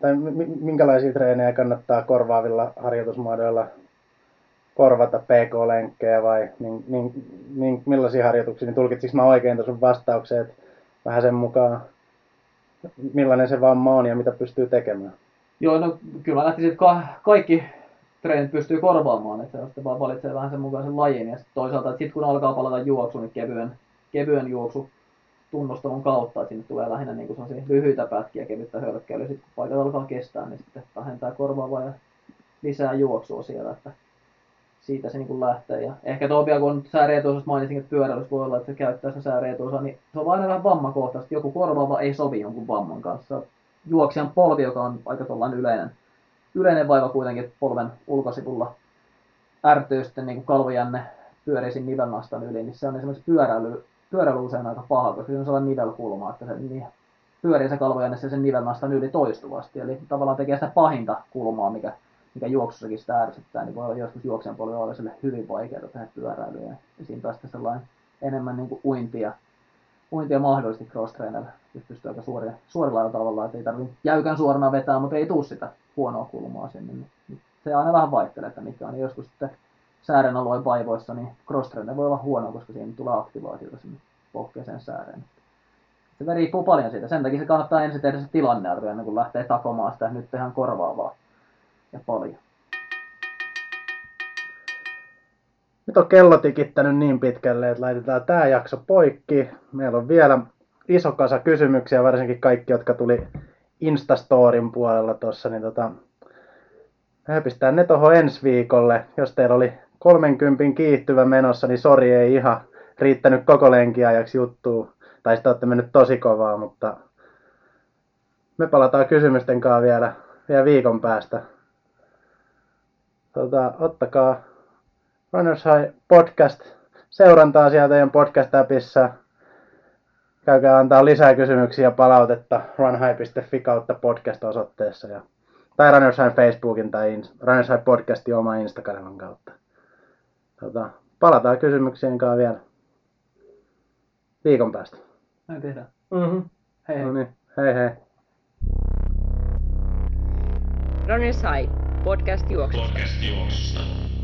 tai minkälaisia treenejä kannattaa korvaavilla harjoitusmuodoilla korvata PK-lenkkejä vai min, min, min, millaisia harjoituksia, niin tulkitsiko mä oikein tuossa vastaukset vähän sen mukaan, millainen se vamma on ja mitä pystyy tekemään? Joo, no kyllä mä lähtisin, että ka- kaikki treenit pystyy korvaamaan, että se vaan valitsee vähän sen mukaisen lajin. Ja sitten toisaalta, että sitten kun alkaa palata juoksu, niin kevyen, kevyen juoksu tunnustelun kautta, että sinne tulee lähinnä niin kuin lyhyitä pätkiä, kevyttä hölkkäilyä. Sitten kun paikat alkaa kestää, niin sitten vähentää korvaavaa ja lisää juoksua siellä, että siitä se niin kuin lähtee. Ja ehkä tuo vielä, kun sääreetuosasta mainitsin, että pyöräilyssä voi olla, että se käyttää sitä sääreetuosaa, niin se on aina vähän vammakohtaisesti. Joku korvaava ei sovi jonkun vamman kanssa. Juoksijan polvi, joka on aika yleinen, yleinen vaiva kuitenkin polven ulkosivulla ärtyy sitten niin kuin kalvojänne pyörisin nivelnastan yli, niin se on esimerkiksi pyöräily, pyöräily usein aika paha, koska se on sellainen nivelkulma, että se niin pyörii se kalvojänne sen nivelnastan yli toistuvasti. Eli tavallaan tekee sitä pahinta kulmaa, mikä, mikä juoksussakin sitä ärsyttää, niin voi olla joskus juoksijan polvi sille hyvin vaikeaa tehdä pyöräilyä. Ja siinä taas sellainen enemmän niin kuin uintia, uintia mahdollisesti cross trainilla, jos pystyy aika suoria, suorilla tavalla, että ei tarvitse jäykän suorana vetää, mutta ei tuu sitä huonoa kulmaa sinne. Niin se aina vähän vaihtelee, että mikä on. Niin joskus sitten säären alueen vaivoissa, niin cross voi olla huono, koska siinä tulee aktivaatiota sinne pohkeeseen sääreen. Se riippuu paljon siitä. Sen takia se kannattaa ensin tehdä se tilannearvio ennen kuin lähtee takomaan sitä, että nyt tehdään korvaavaa ja paljon. Nyt on kello tikittänyt niin pitkälle, että laitetaan tämä jakso poikki. Meillä on vielä iso kasa kysymyksiä, varsinkin kaikki, jotka tuli Instastorin puolella tuossa, niin tota, pistää ne tuohon ensi viikolle. Jos teillä oli 30 kiihtyvä menossa, niin sori ei ihan riittänyt koko lenkiajaksi juttuu. Tai sitten olette mennyt tosi kovaa, mutta me palataan kysymysten kanssa vielä, vielä viikon päästä. Tota, ottakaa Runners High podcast seurantaa sieltä teidän podcast-appissa käykää antaa lisää kysymyksiä ja palautetta runhigh.fi kautta podcast-osoitteessa ja, tai Runners High Facebookin tai Runners High podcastin oma Instagramin kautta. Tota, palataan kysymyksiin kanssa vielä viikon päästä. Näin tehdään. Mm-hmm. Hei hei. No niin, hei hei. Runners High, podcast juoksusta. Podcast juoksusta.